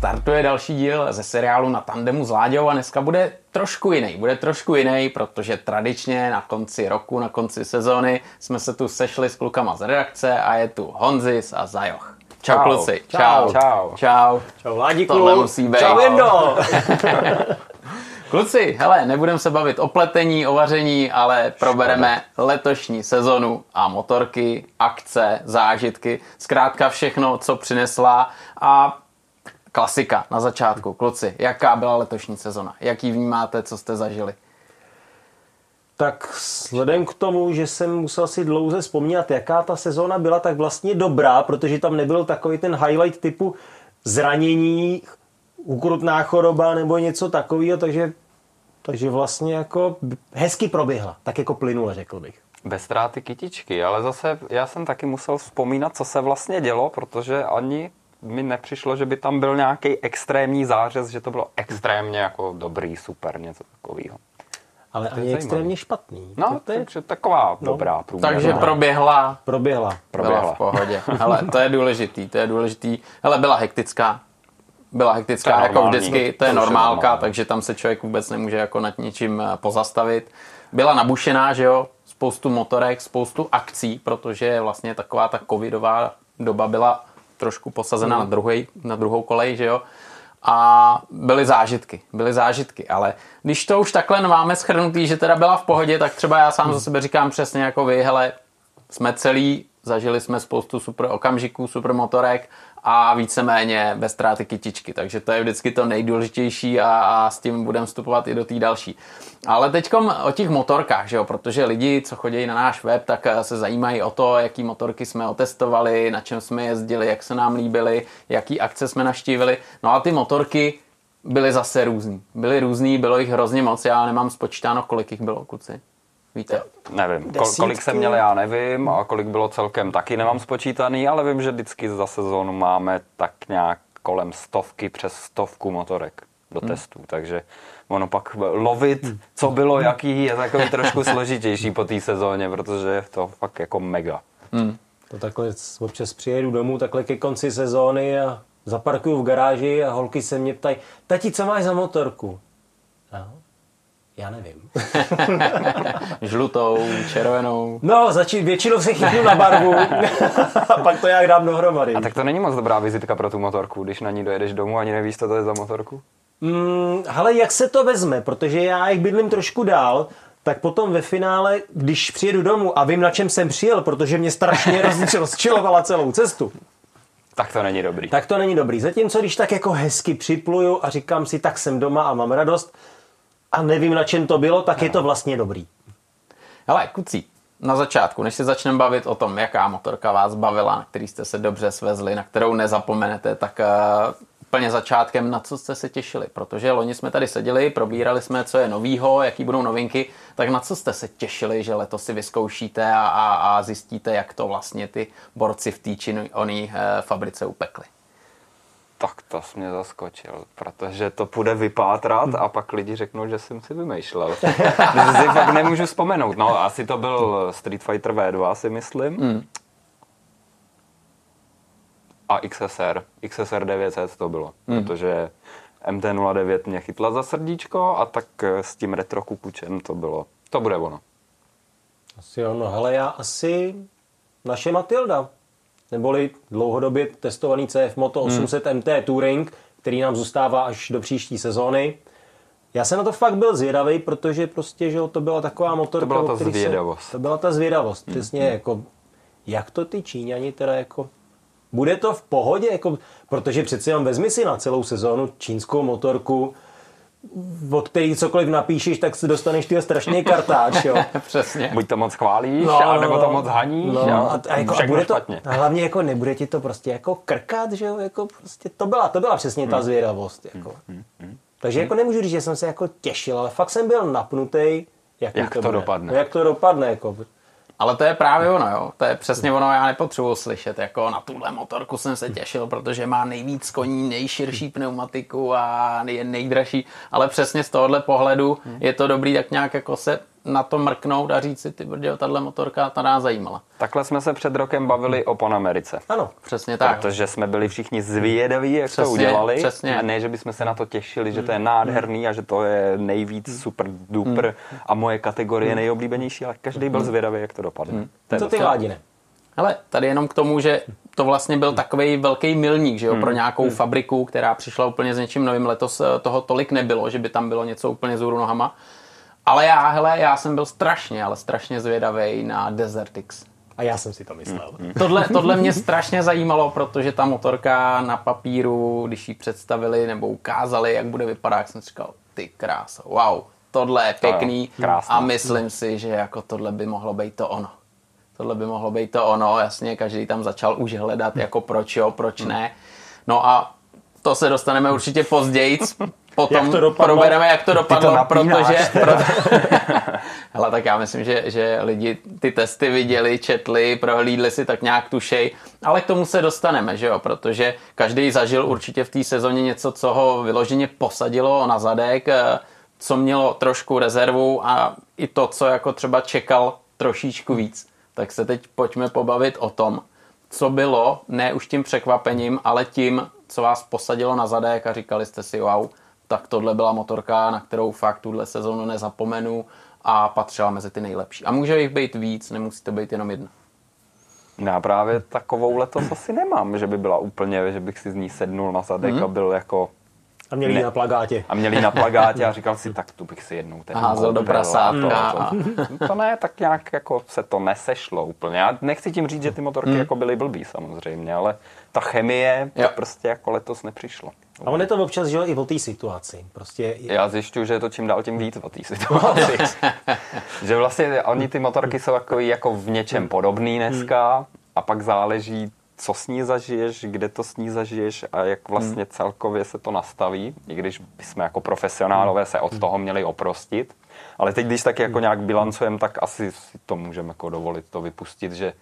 Startuje další díl ze seriálu na tandemu s Láďou a dneska bude trošku jiný. Bude trošku jiný, protože tradičně na konci roku, na konci sezóny jsme se tu sešli s klukama z redakce a je tu Honzis a Zajoch. Čau, Čau. kluci. Čau. Čau. Čau. Čau Vládíku. Tohle musí být. Čau Jendo. Kluci, hele, nebudeme se bavit o pletení, o vaření, ale probereme letošní sezonu a motorky, akce, zážitky, zkrátka všechno, co přinesla a klasika na začátku. Kluci, jaká byla letošní sezona? Jaký vnímáte, co jste zažili? Tak vzhledem k tomu, že jsem musel si dlouze vzpomínat, jaká ta sezóna byla, tak vlastně dobrá, protože tam nebyl takový ten highlight typu zranění, ukrutná choroba nebo něco takového, takže, takže vlastně jako hezky proběhla, tak jako plynule řekl bych. Bez ztráty kytičky, ale zase já jsem taky musel vzpomínat, co se vlastně dělo, protože ani mi nepřišlo, že by tam byl nějaký extrémní zářez, že to bylo extrémně jako dobrý, super, něco takového. Ale je ani zajímavý. extrémně špatný. No, to je, takže taková dobrá průměrná. Takže proběhla proběhla. Byla proběhla. v pohodě. Hele, to je důležitý, to je důležitý. Hele, byla hektická. Byla hektická To je jako normální. vždycky, to je To je normálka, normální. takže tam se člověk vůbec nemůže jako nad ničím eh, pozastavit. Byla nabušená, že jo, spoustu motorek, spoustu akcí, protože vlastně taková ta covidová doba byla trošku posazena na, druhej, na druhou kolej, že jo. A byly zážitky, byly zážitky, ale když to už takhle máme schrnutý, že teda byla v pohodě, tak třeba já sám za sebe říkám přesně jako vy, hele, jsme celý, zažili jsme spoustu super okamžiků, super motorek a víceméně bez ztráty kytičky, takže to je vždycky to nejdůležitější a, a s tím budeme vstupovat i do té další. Ale teď o těch motorkách, že jo, protože lidi, co chodí na náš web, tak eh, se zajímají o to, jaký motorky jsme otestovali, na čem jsme jezdili, jak se nám líbily, jaký akce jsme naštívili. No a ty motorky byly zase různý. Byly různý, bylo jich hrozně moc, já nemám spočítáno, kolik jich bylo, kluci. Víte? Nevím, Desítky. kolik jsem měl, já nevím, a kolik bylo celkem, taky nemám spočítaný, ale vím, že vždycky za sezónu máme tak nějak kolem stovky, přes stovku motorek do testů, takže ono pak lovit, co bylo, jaký, je takový trošku složitější po té sezóně, protože je to fakt jako mega. To takhle občas přijedu domů takhle ke konci sezóny a zaparkuju v garáži a holky se mě ptají, tati, co máš za motorku? Já nevím. Žlutou, červenou. No, začít většinou se chytnu na barvu a pak to jak dám dohromady. A tak to není moc dobrá vizitka pro tu motorku, když na ní dojedeš domů a ani nevíš, co to je za motorku? Mm, hele, jak se to vezme, protože já, jak bydlím trošku dál, tak potom ve finále, když přijedu domů a vím, na čem jsem přijel, protože mě strašně roz- rozčilovala celou cestu, Tak to není dobrý. tak to není dobrý. Zatímco, když tak jako hezky připluju a říkám si, tak jsem doma a mám radost a nevím, na čem to bylo, tak je to vlastně dobrý. Hele, kucí, na začátku, než se začneme bavit o tom, jaká motorka vás bavila, na který jste se dobře svezli, na kterou nezapomenete, tak uh, úplně začátkem, na co jste se těšili, protože loni jsme tady seděli, probírali jsme, co je novýho, jaký budou novinky, tak na co jste se těšili, že letos si vyzkoušíte a, a, a zjistíte, jak to vlastně ty borci v té či oný uh, fabrice upekli. Tak to jsi mě zaskočil, protože to půjde vypátrat a pak lidi řeknou, že jsem si vymýšlel. že si fakt nemůžu vzpomenout. No, asi to byl Street Fighter V2, si myslím. Mm. A XSR. XSR 900 to bylo, protože MT-09 mě chytla za srdíčko a tak s tím retro kukučem to bylo. To bude ono. Asi jo, no hele, já asi naše Matilda, neboli dlouhodobě testovaný CF Moto 800 MT Touring, který nám zůstává až do příští sezóny. Já jsem na to fakt byl zvědavý, protože prostě, že to byla taková motorka, To byla ta zvědavost. Se, to byla ta zvědavost, přesně, jako, jak to ty Číňani teda jako, bude to v pohodě, jako, protože přeci jenom vezmi si na celou sezónu čínskou motorku, od který cokoliv napíšeš, tak si dostaneš ty strašný kartáč, jo. Přesně. Buď to moc chválíš, no, nebo to moc haníš. No, jo. a, a, jako, a bude to, špatně. a hlavně jako nebude ti to prostě jako krkat, že jo, jako prostě to byla, to byla přesně Hmm. ta zvědavost, jako. Takže jako nemůžu říct, že jsem se jako těšil, ale fakt jsem byl napnutý, jak, Jak to bude. dopadne. No, jak to dopadne, jako. Ale to je právě ono, jo. To je přesně ono, já nepotřebuji slyšet, jako na tuhle motorku jsem se těšil, protože má nejvíc koní, nejširší pneumatiku a je nejdražší, ale přesně z tohohle pohledu je to dobrý tak nějak jako se na to mrknout a říct si, ty brdě, tahle motorka, ta nás zajímala. Takhle jsme se před rokem bavili o Panamerice. Ano. Přesně tak. Protože jsme byli všichni zvědaví, jak Přesně, to udělali. přesně. A ne, že bychom se na to těšili, že to je nádherný a že to je nejvíc super duper a moje kategorie nejoblíbenější, ale každý byl zvědavý, jak to dopadne. To je Co ty docela- Ládine? Ale tady jenom k tomu, že to vlastně byl takový velký milník, že jo, pro nějakou fabriku, která přišla úplně s něčím novým. Letos eh, toho tolik nebylo, že by tam bylo něco úplně z nohama. Ale já, hele, já jsem byl strašně, ale strašně zvědavý na Desert X. A já jsem si to myslel. Tohle, tohle mě strašně zajímalo, protože ta motorka na papíru, když ji představili nebo ukázali, jak bude vypadat, jak jsem říkal, ty krása, wow, tohle je pěkný jo, krásný. a myslím si, že jako tohle by mohlo být to ono. Tohle by mohlo být to ono, jasně, každý tam začal už hledat, jako proč jo, proč ne. No a to se dostaneme určitě později, potom Jak to dopadlo? probereme, jak to dopadlo, napínáš, protože... Proto... Hele, tak já myslím, že, že lidi ty testy viděli, četli, prohlídli si tak nějak tušej, ale k tomu se dostaneme, že jo, protože každý zažil určitě v té sezóně něco, co ho vyloženě posadilo na zadek, eh, co mělo trošku rezervu a i to, co jako třeba čekal trošičku víc. Tak se teď pojďme pobavit o tom, co bylo, ne už tím překvapením, ale tím, co vás posadilo na zadek a říkali jste si, wow, tak tohle byla motorka, na kterou fakt tuhle sezónu nezapomenu a patřila mezi ty nejlepší. A může jich být víc, nemusí to být jenom jedna. Já právě takovou letos asi nemám, že by byla úplně, že bych si z ní sednul na zadek a byl jako A měli Ne. na plagátě. a měli na plagátě a říkal si, tak tu bych si jednou ten házel do prasátka To, to, to, ne, tak nějak jako se to nesešlo úplně. Já nechci tím říct, že ty motorky jako byly blbý samozřejmě, ale ta chemie to prostě jako letos nepřišlo. A on je to občas, že jo, i o té situaci. Prostě je- Já zjišťuju, že je to čím dál tím víc o té situaci. že vlastně oni ty motorky jsou takový jako v něčem podobný dneska a pak záleží, co s ní zažiješ, kde to s ní zažiješ a jak vlastně celkově se to nastaví, i když bychom jako profesionálové se od toho měli oprostit. Ale teď, když tak jako nějak bilancujeme, tak asi si to můžeme jako dovolit to vypustit, že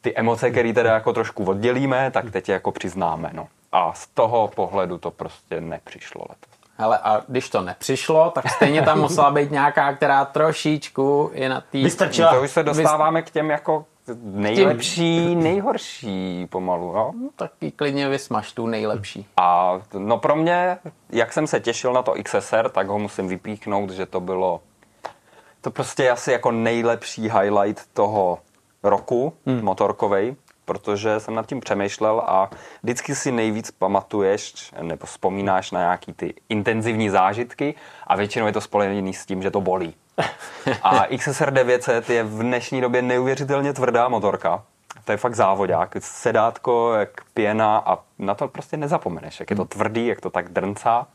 ty emoce, které teda jako trošku oddělíme, tak teď je jako přiznáme. No. A z toho pohledu to prostě nepřišlo letos. Hele, a když to nepřišlo, tak stejně tam musela být nějaká, která trošičku je na té... Vystrčila. To už se dostáváme k těm jako nejlepší, nejhorší pomalu. Jo? Taky klidně vysmaž tu nejlepší. A no pro mě, jak jsem se těšil na to XSR, tak ho musím vypíchnout, že to bylo to prostě asi jako nejlepší highlight toho roku hmm. motorkovej, protože jsem nad tím přemýšlel a vždycky si nejvíc pamatuješ nebo vzpomínáš na nějaký ty intenzivní zážitky a většinou je to spojený s tím, že to bolí. A XSR 900 je v dnešní době neuvěřitelně tvrdá motorka. To je fakt závodák, sedátko, jak pěna a na to prostě nezapomeneš, jak je to tvrdý, jak to tak drncá.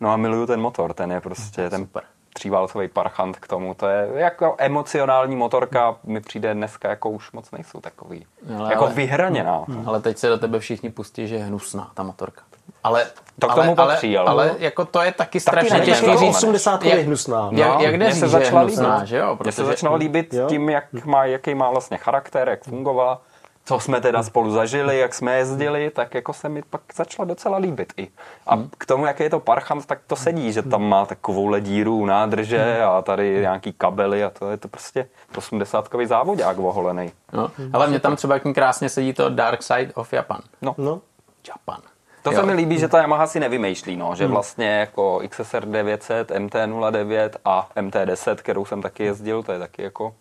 No a miluju ten motor, ten je prostě ten Super. Tříválcový parchant k tomu. To je jako emocionální motorka, mi přijde dneska jako už moc nejsou takový. Ale- jako ale- vyhraněná. Ale teď se do tebe všichni pustí, že je hnusná ta motorka. Ale, To k ale, tomu patří, ale, ale- ale jako to je taky strašně nevím, těžký jako říct. 80 je hnusná. Jak, No, jak jde mně říct, se že je začala hnusná, líbit. že jo? Mně se Protože- začalo líbit Jo. tím, jak má, jaký má vlastně charakter, jak fungovala, co jsme teda spolu zažili, jak jsme jezdili, tak jako se mi pak začala docela líbit i. A Hmm. k tomu, jaký je to parchant, tak to sedí, že tam má takovou ledíru, nádrže Hmm. a tady nějaký kabely a to je to prostě 80-kový závodák oholený. No, ale mě tam třeba jak krásně sedí to Dark Side of Japan. No. No, Japan. To Jo. se mi líbí, že ta Yamaha si nevymýšlí, no, že vlastně jako XSR 900, MT09 a MT10, kterou jsem taky jezdil, to je taky jako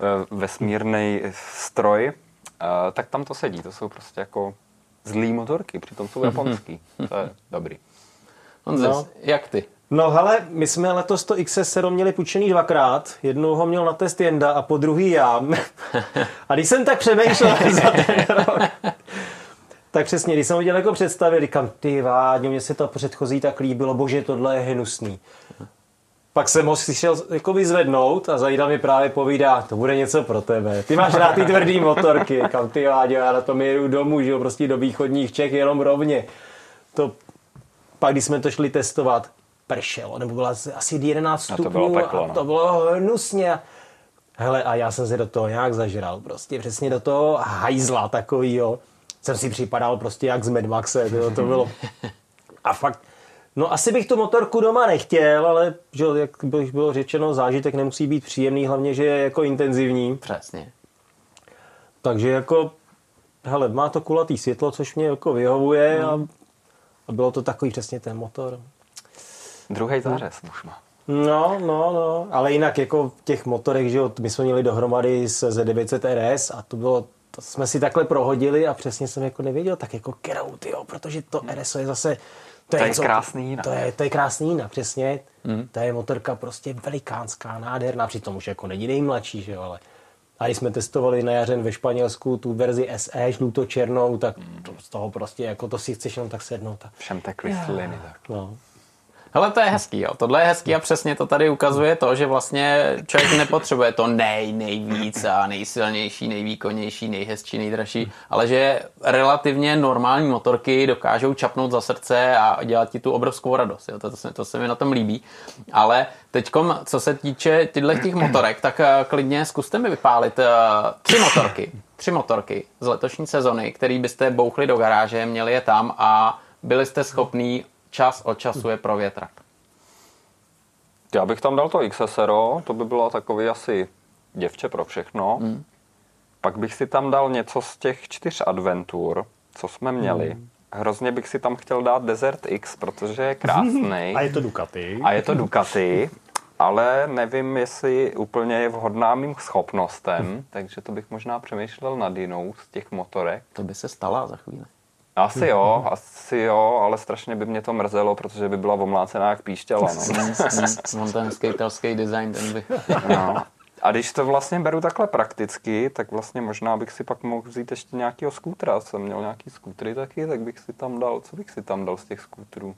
eh, vesmírný stroj, tak tam to sedí, to jsou prostě jako zlý motorky, přitom jsou japonský. To je dobrý. No. jak ty? No hele, my jsme letos to XS7 měli půjčený dvakrát. Jednou ho měl na test Jenda a po druhý já. A když jsem tak přemýšlel za ten rok, tak přesně, když jsem ho dělal jako představě, říkám, ty váďo, mně se to předchozí tak líbilo, bože, tohle je hnusný. Pak jsem ho slyšel jako vyzvednout a Zajda mi právě povídá, to bude něco pro tebe. Ty máš rád ty tvrdý motorky. Kam ty váďo, já na tom jedu domů, že jo, prostě do východních Čech jenom rovně. To pak, když jsme to šli testovat, pršelo, nebo byla asi 11 A to stupňů bylo peklo, a no. to bylo hnusně. Hele, a já jsem se do toho nějak zažral, prostě přesně do toho hajzla takovýho. Jsem si připadal prostě jak z Mad Maxe, to, to bylo. A fakt No asi bych tu motorku doma nechtěl, ale že, jak bych bylo řečeno, zážitek nemusí být příjemný, hlavně, že je jako intenzivní. Přesně. Takže jako, hele, má to kulatý světlo, což mě jako vyhovuje a, a bylo to takový přesně ten motor. Druhý zářez už má. No, no, no, ale jinak jako v těch motorech, že jo, my jsme měli dohromady s Z900 RS a to bylo, to jsme si takhle prohodili a přesně jsem jako nevěděl, tak jako kterou, jo, protože to RS je zase, To je krásný jinak. To je, to je krásný jinak, přesně. Mm. To je motorka prostě velikánská, nádherná, přitom už jako není nejmladší, že jo, ale a když jsme testovali na jařen ve Španělsku tu verzi SE žluto-černou, tak to, z toho prostě, jako to si chceš jenom tak sednout. Tak, Všem tekly sliny. Tak. no. Hele, to je hezký, jo. Tohle je hezký a přesně to tady ukazuje to, že vlastně člověk nepotřebuje to nej, nejvíc a nejsilnější, nejvýkonnější, nejhezčí, nejdražší, ale že relativně normální motorky dokážou čapnout za srdce a dělat ti tu obrovskou radost. Jo. To, to, se, to se mi na tom líbí. Ale teďkom, co se týče těchto těch motorek, tak eh, klidně zkuste mi vypálit uh, tři motorky. Tři motorky z letošní sezony, který byste bouchli do garáže, měli je tam a byli jste schopní čas od času je provětrat. Já bych tam dal to XSRO, to by bylo takový asi děvče pro všechno. Hmm. Pak bych si tam dal něco z těch čtyř adventur, co jsme měli. Hmm. Hrozně bych si tam chtěl dát Desert X, protože je krásný. A je to Ducati. A je to Ducati, ale nevím, jestli úplně je vhodná mým schopnostem, takže to bych možná přemýšlel nad jinou z těch motorek. To by se stala za chvíli. Asi jo, asi jo, ale strašně by mě to mrzelo, protože by byla omlácená jak píšťala. No. On ten skaterský design, ten by... No. A když to vlastně beru takhle prakticky, tak vlastně možná bych si pak mohl vzít ještě nějakého skútra. Jsem měl nějaký skútry taky, tak bych si tam dal, co bych si tam dal z těch skútrů?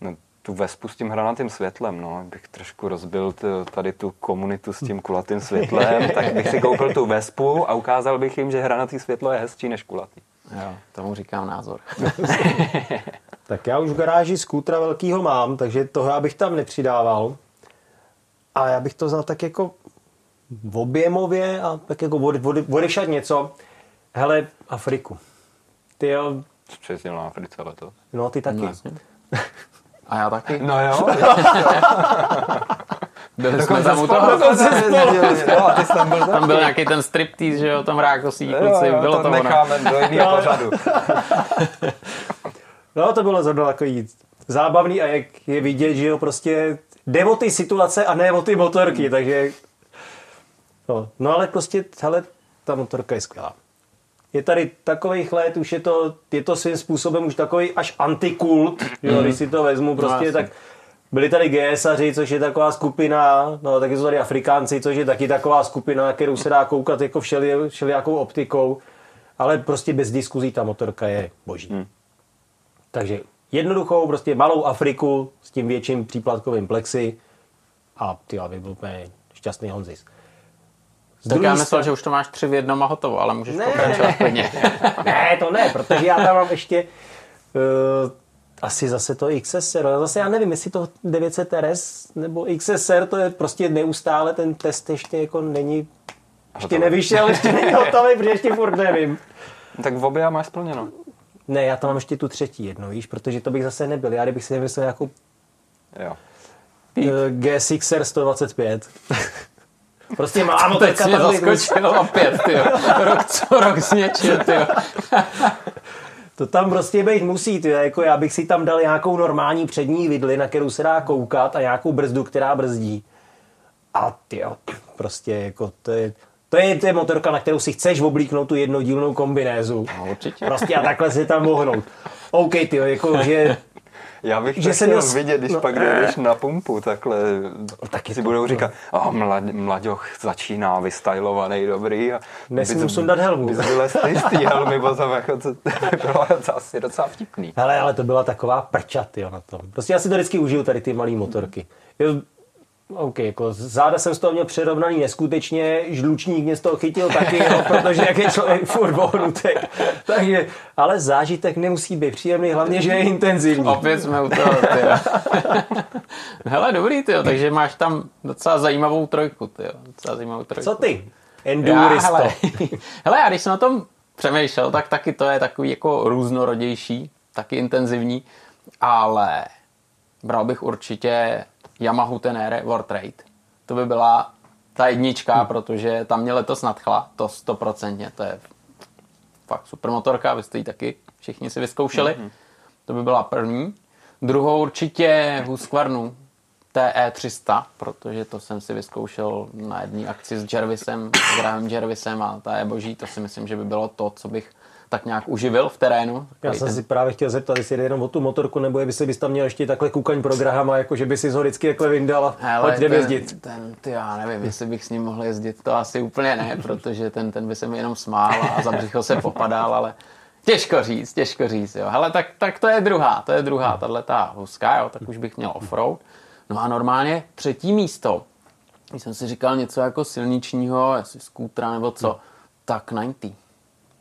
No, tu Vespu s tím hranatým světlem, no, bych trošku rozbil tady tu komunitu s tím kulatým světlem, tak bych si koupil tu Vespu a ukázal bych jim, že hranatý světlo je hezčí než kulatý. Jo, tomu říkám názor. Tak já už v garáži skútra velkýho mám, takže toho já bych tam nepřidával. A já bych to vzal tak jako v objemově a tak jako vody, vody, odešat něco. Hele, Afriku. Ty jo, Co jezdil na Africe letos? no ty taky. No. A já taky. No jo, Byli jsme tam u toho. No, ty tam byl Tam byl nějaký ten striptease, že jo, tam rákosí kluci, bylo to, to ono. necháme do jiného pořadu. No to bylo zrovna takový zábavný a jak je vidět, že jo, prostě jde o ty situace a ne o ty motorky, takže no, no ale prostě, hele, ta motorka je skvělá. Je tady takových let, už je to, je to svým způsobem už takový až antikult, jo, když si to vezmu, prostě jasně. tak byli tady GSaři, což je taková skupina, no taky jsou tady Afrikánci, což je taky taková skupina, na kterou se dá koukat jako všeli, všelijakou optikou, ale prostě bez diskuzí ta motorka je boží. Hmm. Takže jednoduchou, prostě malou Afriku s tím větším příplatkovým plexi a ty bych byl úplně šťastný Honzis. Z Tak já myslel, strany- že už to máš tři v jednom a hotovo, ale můžeš Ne, pokračovat ne. klidně. ne, to ne, protože já tam mám ještě uh, asi zase to XSR, ale zase já nevím, jestli to 900 RS nebo XSR, to je prostě neustále, ten test ještě jako není, ještě nevyšel, ještě není hotový, protože ještě furt nevím. Tak v obě máš splněno. Ne, já tam mám ještě tu třetí jednu, víš, protože to bych zase nebyl, já kdybych si nevymyslel nějakou Jo. uh, G6R 125. prostě má Teď motorka jsi mě tam být zaskočil opět, tyjo. Rok co rok s něčím, tyjo. To tam prostě být musí, ty, jako já bych si tam dal nějakou normální přední vidli, na kterou se dá koukat a nějakou brzdu, která brzdí. A ty prostě jako to je, to je, to je motorka, na kterou si chceš oblíknout tu jednodílnou kombinézu. No, určitě. Prostě a takhle si tam ohnout. OK, ty jako, že Já bych Že jsem měl vidět, když no. pak jdeš na pumpu, takhle taky si to, budou no. říkat, oh, mlad, mladěch začíná vystylovaný, dobrý. A Nesmím bys- sundat helmu. Bys ty z té helmy potom, jako to, to bylo asi docela vtipný. Hele, ale to byla taková prčat, jo, na tom. Prostě já si to vždycky užiju, tady ty malé motorky. Jo, OK, jako záda jsem z toho měl přerovnaný neskutečně, žlučník mě z toho chytil taky, jo, protože jak je člověk furt vohnutek. Takže, ale zážitek nemusí být příjemný, hlavně, že je intenzivní. Opět jsme u toho, tyjo. Hele, dobrý, tyjo, takže máš tam docela zajímavou trojku, tyjo. Docela zajímavou trojku. Co ty? Já, Enduristo. hele, hele, já když jsem na tom přemýšlel, tak taky to je takový jako různorodější, taky intenzivní. ale bral bych určitě Yamaha Tenere World Trade. To by byla ta jednička, hmm. protože tam mě letos nadchla, to stoprocentně, to je fakt super motorka, vy jste ji taky všichni si vyzkoušeli. Hmm. To by byla první. Druhou určitě Husqvarnu TE300, protože to jsem si vyzkoušel na jedné akci s Jervisem, s Grahem Jervisem a ta je boží, to si myslím, že by bylo to, co bych tak nějak uživil v terénu. Já jsem ten... si právě chtěl zeptat, jestli jde jenom o tu motorku, nebo jestli bys tam měl ještě takhle kukaň pro Grahama, jako že by si ho vždycky takhle vyndal a Hele, pojď jezdit. Ten, ty, já nevím, jestli bych s ním mohl jezdit, to asi úplně ne, protože ten, ten by se mi jenom smál a za břicho se popadal, ale Těžko říct, těžko říct, jo. Hele, tak, tak to je druhá, to je druhá, tahle ta huská, jo, tak už bych měl offroad. No a normálně třetí místo, když jsem si říkal něco jako silničního, jestli skútra nebo co, tak 90.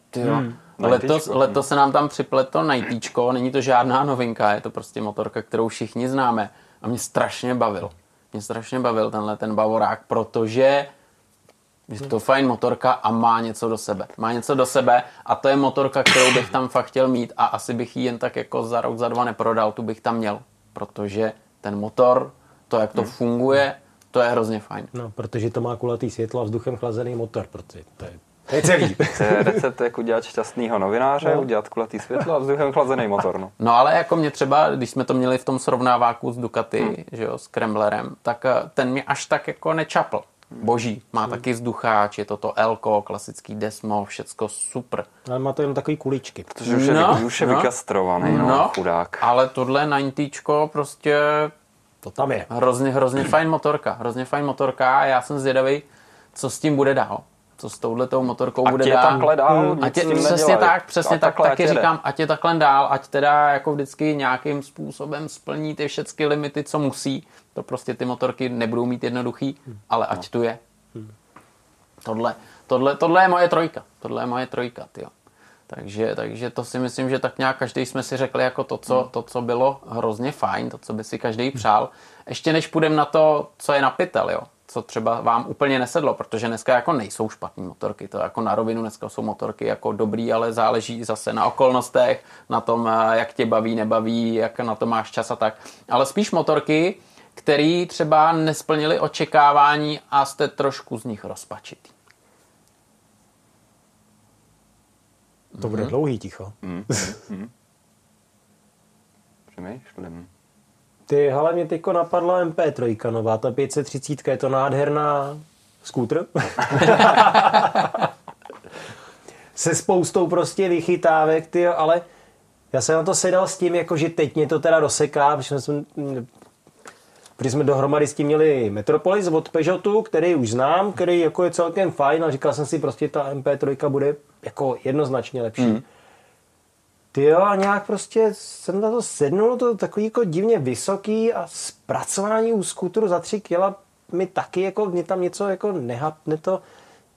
Ty jo. Hmm. Letos, letos se nám tam připletlo 90, není to žádná novinka, je to prostě motorka, kterou všichni známe. A mě strašně bavil. Mě strašně bavil tenhle ten Bavorák, protože je to fajn motorka a má něco do sebe. Má něco do sebe a to je motorka, kterou bych tam fakt chtěl mít a asi bych ji jen tak jako za rok, za dva neprodal, tu bych tam měl. Protože ten motor, to, jak to hmm. funguje, to je hrozně fajn. No, protože to má kulatý světlo a vzduchem chlazený motor, protože to je to je celý. to je recept, jak udělat šťastného novináře, no. udělat kulatý světlo a vzduchem chlazený motor. No. no ale jako mě třeba, když jsme to měli v tom srovnáváku s Ducati, hmm. že jo, s Kremlerem, tak eh, ten mě až tak jako nečapl. Boží. Má hmm. taky vzducháč, je to to Elko, klasický Desmo, všecko super. Ale má to jen takový kuličky. Protože už je, no, už je no, vykastrovaný, no, no, chudák. Ale tohle 90 prostě... To tam je. Hrozně, hrozně fajn motorka. Hrozně fajn motorka a já jsem zvědavý, co s tím bude dál co s touhletou motorkou ať bude je dál. takhle dál, ať je, přesně nedělaj. tak, přesně tak, taky říkám, ať je takhle dál, ať teda jako vždycky nějakým způsobem splní ty všechny limity, co musí. To prostě ty motorky nebudou mít jednoduchý, hmm. ale ať no. tu je. Hmm. Tohle, tohle, tohle je moje trojka. Tohle je moje trojka, tyjo. Takže, takže to si myslím, že tak nějak každý jsme si řekli jako to co, hmm. to, co bylo hrozně fajn, to, co by si každý přál. Ještě než půjdeme na to, co je na pytel, jo co třeba vám úplně nesedlo, protože dneska jako nejsou špatné motorky, to jako na rovinu dneska jsou motorky jako dobrý, ale záleží zase na okolnostech, na tom, eh, jak tě baví, nebaví, jak na to máš čas a tak. Ale spíš motorky, které třeba nesplnily očekávání a jste trošku z nich rozpačitý. To bude mm-hmm. dlouhý ticho. Mm-hmm. Přemýšlím. Ty, ale mě teďko napadla MP3 nová, ta 530, je to nádherná skútr. Se spoustou prostě vychytávek, ty, ale já jsem na to sedal s tím, jako že teď mě to teda doseká, protože jsme, protože jsme dohromady s tím měli Metropolis od Peugeotu, který už znám, který jako je celkem fajn a říkal jsem si prostě ta MP3 bude jako jednoznačně lepší. Mm. Ty jo, a nějak prostě jsem na to sednul, to takový jako divně vysoký a zpracování u skutru za tři kila mi taky jako, mě tam něco jako nehapne to.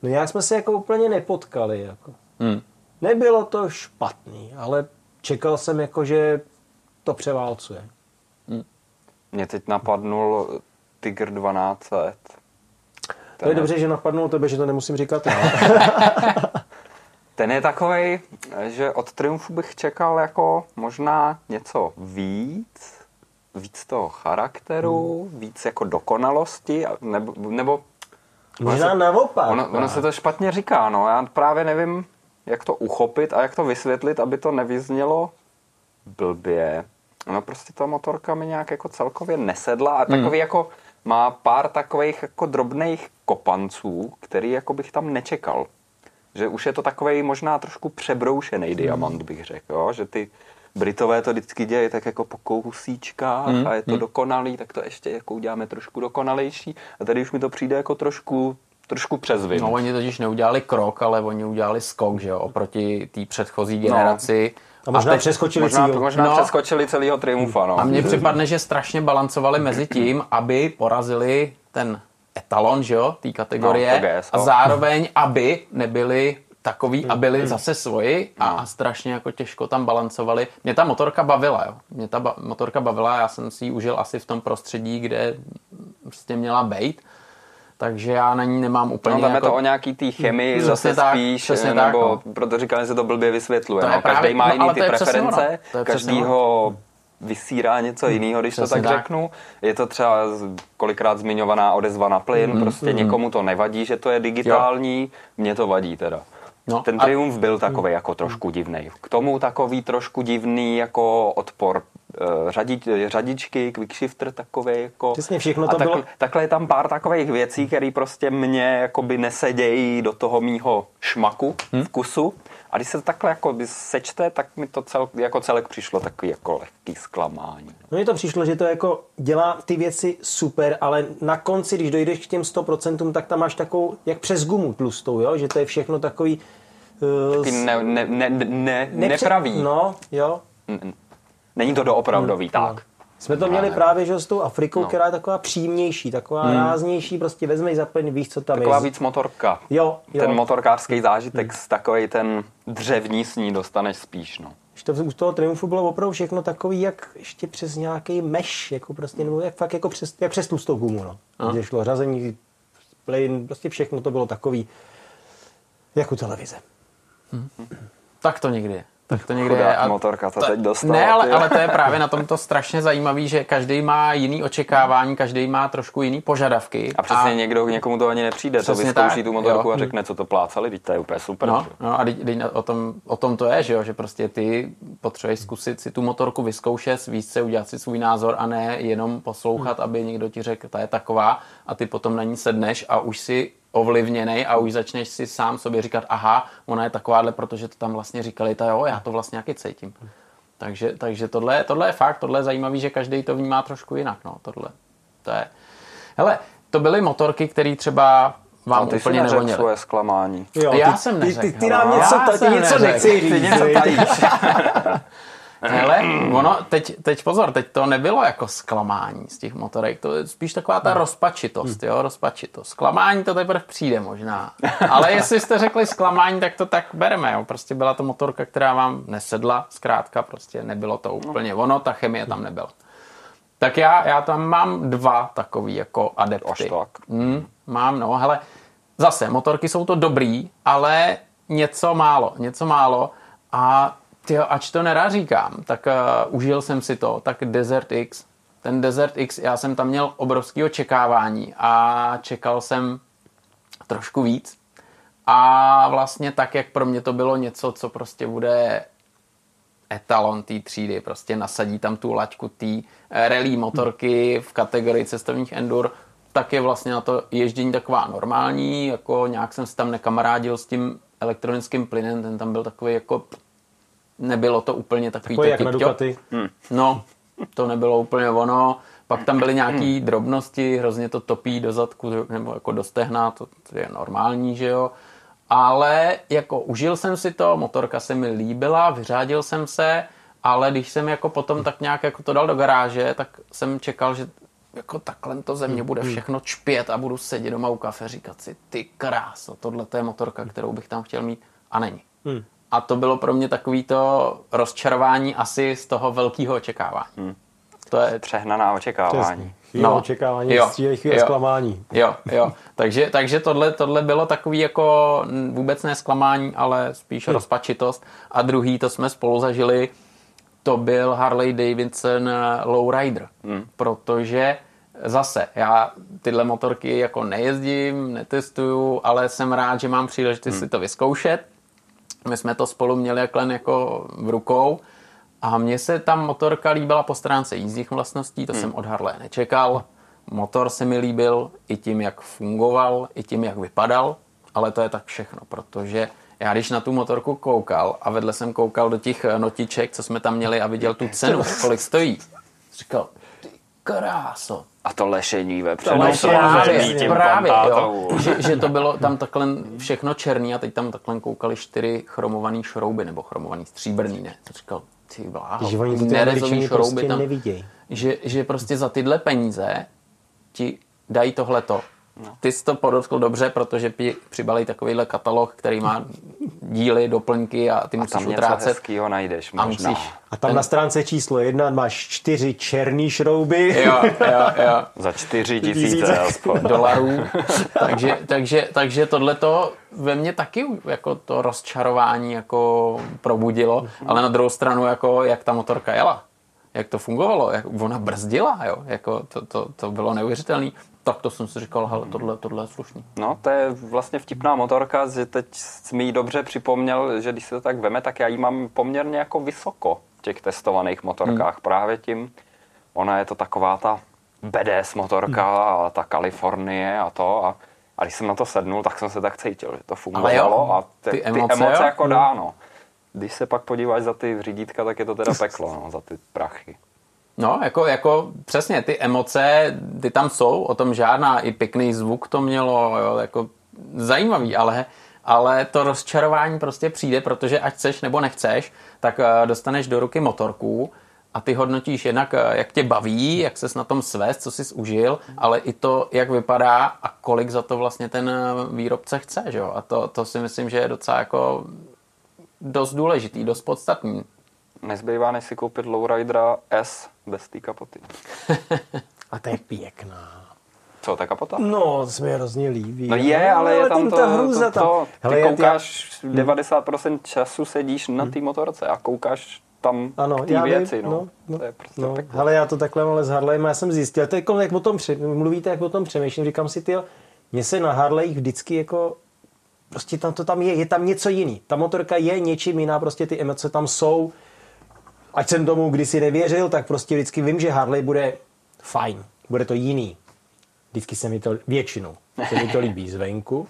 No nějak jsme se jako úplně nepotkali. Jako. Hmm. Nebylo to špatný, ale čekal jsem jako, že to převálcuje. Hmm. Mě teď napadnul Tiger 12 let. To je dobře, že napadnul tebe, že to nemusím říkat Ten je takový, že od Triumfu bych čekal jako možná něco víc, víc toho charakteru, hmm. víc jako dokonalosti, nebo, nebo Možná naopak. Ono, ono se to špatně říká, no. Já právě nevím, jak to uchopit a jak to vysvětlit, aby to nevyznělo blbě. No prostě ta motorka mi nějak jako celkově nesedla a takový hmm. jako má pár takových jako drobných kopanců, který jako bych tam nečekal. Že už je to takový možná trošku přebroušený hmm. diamant, bych řekl, jo? že ty Britové to vždycky dělají tak jako po kousíčkách hmm. a je to hmm. dokonalý, tak to ještě jako uděláme trošku dokonalejší. A tady už mi to přijde jako trošku trošku přes vinu. No oni totiž neudělali krok, ale oni udělali skok, že jo, oproti té předchozí no. generaci. No. A možná a teď, přeskočili možná, cíl. možná no, přeskočili celého triumfa, no. A mně připadne, že strašně balancovali mezi tím, aby porazili ten etalon, že jo, té kategorie no, GS, a zároveň, aby nebyli takový a byli hmm. zase svoji a, no. a strašně jako těžko tam balancovali. Mě ta motorka bavila, jo. Mě ta ba- motorka bavila, já jsem si ji užil asi v tom prostředí, kde prostě měla bejt. Takže já na ní nemám úplně no, tam jako... je to o nějaký té chemii mm, zase tak, spíš, nebo tak, no. proto říkám, že se to blbě vysvětluje. To no. Každý má no, jiný ty preference, každýho vysírá něco jiného, když Přesně to tak, tak. řeknu. Je to třeba kolikrát zmiňovaná odezva na plyn, Mhm, prostě někomu to nevadí, že to je digitální, mně to vadí teda. No, Ten a- triumf byl takový jako trošku divný. K tomu takový trošku divný jako odpor eh, řadič, řadičky, quickshifter takový jako. Přesně, všechno a to takhle, bylo- takhle je tam pár takových věcí, které prostě mě jakoby nesedějí do toho mýho šmaku, Hm? vkusu. A když se to takhle jako sečte, tak mi to cel, jako celek přišlo takový jako lehký zklamání. No mně to přišlo, že to jako dělá ty věci super, ale na konci, když dojdeš k těm 100%, tak tam máš takovou, jak přes gumu tlustou, jo? že to je všechno takový... Uh, ne, ne, ne, ne, nepře- nepravý. No, jo. N- Není to doopravdový, tak. Jsme to měli právě že s tou Afrikou, No. která je taková přímější, taková hmm. ráznější, prostě vezmeš za plyn, víš, co tam Taková je. víc motorka. Jo, jo. Ten motorkářský zážitek, hmm. takový ten dřevní s ní dostaneš spíš. No. Že to u toho Triumfu bylo opravdu všechno takový, jak ještě přes nějaký meš, jako prostě, nebo jak fakt jako přes, jak přes tlustou gumu, no. Kde šlo řazení, plyn, prostě všechno to bylo takový, jako televize. Tak to někdy je. Tak to Chudák je. A motorka to teď dostala, Ne, ale, ale to je právě na tomto strašně zajímavý, že každý má jiný očekávání, každý má trošku jiný požadavky. A přesně někdo, někomu to ani nepřijde, to vyzkouší tu motorku jo. a řekne, co to plácali, teď to je úplně super. No, že? no a teď, teď o, tom, o tom to je, že jo, že prostě ty potřebuješ zkusit si tu motorku vyzkoušet, víc se udělat si svůj názor a ne jenom poslouchat, Hmm. aby někdo ti řekl, ta je taková a ty potom na ní sedneš a už si ovlivněnej a už začneš si sám sobě říkat, aha, ona je takováhle, protože to tam vlastně říkali, ta jo, já to vlastně nějaký cítím. Takže, takže tohle, tohle je fakt, tohle je zajímavý, že každý to vnímá trošku jinak, no, tohle. To je. Hele, to byly motorky, které třeba vám A ty úplně nevoněly. svoje zklamání. Jo, Já ty, jsem ty, neřekl, ty, ty hele. nám Já něco, ta, ty jsem něco neřekl. nechci říct. Ty něco tajíš. Hele, ono, teď, teď pozor, teď to nebylo jako zklamání z těch motorek, to je spíš taková ta rozpačitost, jo, rozpačitost. Zklamání to teprve přijde možná. Ale jestli jste řekli zklamání, tak to tak bereme, jo. Prostě byla to motorka, která vám nesedla, zkrátka prostě nebylo to úplně ono, ta chemie tam nebyla. Tak já, já tam mám dva takový jako adepty. Až tak. Hmm, mám, no, hele, zase, motorky jsou to dobrý, ale něco málo, něco málo a tyjo, ač to nerad říkám, tak uh, užil jsem si to, tak Desert X, ten Desert X, já jsem tam měl obrovský očekávání a čekal jsem trošku víc. A vlastně tak, jak pro mě to bylo něco, co prostě bude etalon té třídy, prostě nasadí tam tu laťku té eh, rally motorky v kategorii cestovních endur, tak je vlastně na to ježdění taková normální, jako nějak jsem se tam nekamarádil s tím elektronickým plynem, ten tam byl takový jako, nebylo to úplně takový Takový to jak. Ducati. No, to nebylo úplně ono. Pak tam byly nějaké drobnosti, hrozně to topí do zadku nebo jako do stehna, to, to je normální, že jo. Ale jako užil jsem si to, motorka se mi líbila, vyřádil jsem se, ale když jsem jako potom tak nějak jako to dal do garáže, tak jsem čekal, že jako takhle to ze mě bude všechno čpět a budu sedět doma u kafe říkat si, ty kráso, tohle to je motorka, kterou bych tam chtěl mít a není. A to bylo pro mě takový to rozčarování asi z toho velkého očekávání. To je Přehnaná očekávání. Chvíle No. očekávání, Jo. střílej chvíle Jo. zklamání. Jo, jo. Takže, takže tohle, tohle bylo takový jako vůbec ne zklamání, ale spíš Hm. rozpačitost. A druhý, to jsme spolu zažili, to byl Harley Davidson eh, Lowrider. Hm. Protože zase, já tyhle motorky jako nejezdím, netestuju, ale jsem rád, že mám příležitost Hm. si to vyzkoušet. My jsme to spolu měli jak len jako v rukou a mně se ta motorka líbila po stránce jízdních vlastností, to jsem od Harley nečekal. Motor se mi líbil i tím, jak fungoval, i tím, jak vypadal, ale to je tak všechno, protože já když na tu motorku koukal a vedle jsem koukal do těch eh, notiček, co jsme tam měli a viděl tu cenu, kolik stojí, říkal, ty kráso, A to lešení ve přenosu. právě, tím právě, jo, že, že, to bylo tam takhle všechno černý a teď tam takhle koukali čtyři chromované šrouby, nebo chromovaný stříbrný, ne. To říkal, ty bláho, Že oni nerezový šrouby prostě tam, že, že prostě za tyhle peníze ti dají tohleto. Ty jsi to podotkl dobře, protože přibalí takovýhle katalog, který má díly, doplňky a ty musíš Tam něco utrácet. hezkýho najdeš A možná. musíš, A tam na stránce číslo jedna máš čtyři černý šrouby. jo, jo, jo. Za čtyři Tisíce. dolarů. takže, takže, takže tohle to ve mně taky jako to rozčarování jako probudilo, ale na druhou stranu jako jak ta motorka jela. jak to fungovalo, jak ona brzdila, jo, jako to, to, to bylo neuvěřitelné. Tak to jsem si říkal, hele, tohle, tohle je slušný. No, to je vlastně vtipná motorka, že teď jsi mi ji dobře připomněl, že když se to tak veme, tak já ji mám poměrně jako vysoko v těch testovaných motorkách. Hmm. Právě tím, ona je to taková ta BDS motorka hmm. a ta Kalifornie a to a, a když jsem na to sednul, tak jsem se tak cítil, že to fungovalo a ty, ty emoce, ty emoce jako dá, no. Když se pak podíváš za ty řídítka, tak je to teda peklo, no, za ty prachy. No, jako, jako přesně, ty emoce, ty tam jsou, o tom žádná, i pěkný zvuk to mělo, jo, jako zajímavý, ale, ale to rozčarování prostě přijde, protože ať chceš nebo nechceš, tak eh, dostaneš do ruky motorku a ty hodnotíš jednak, eh, jak tě baví, jak ses na tom svést, co jsi užil, ale i to, jak vypadá a kolik za to vlastně ten eh, výrobce chce, jo? A to, to si myslím, že je docela jako dost důležitý, dost podstatný. Nezbývá, než si koupit Lowridera S bez té kapoty. A to je pěkná. Co, ta kapota? No, to se mi hrozně líbí. No je, ale, ale je tam to, ta hruza to, to, Hele, ty koukáš, já... 90% času sedíš na té motorce a koukáš tam ano, ty věci, vím, no. no, no. To je prostě no. Hele, já to takhle ale s Harleyem, já jsem zjistil, to je jako, jak o tom pře- mluvíte, jak o tom přemýšlím, říkám si, ty, mně se na Harley vždycky jako prostě tam to tam je, je tam něco jiný. Ta motorka je něčím jiná, prostě ty emoce tam jsou. Ať jsem tomu kdysi nevěřil, tak prostě vždycky vím, že Harley bude fajn, bude to jiný. Vždycky se mi to, většinou, se mi to líbí zvenku.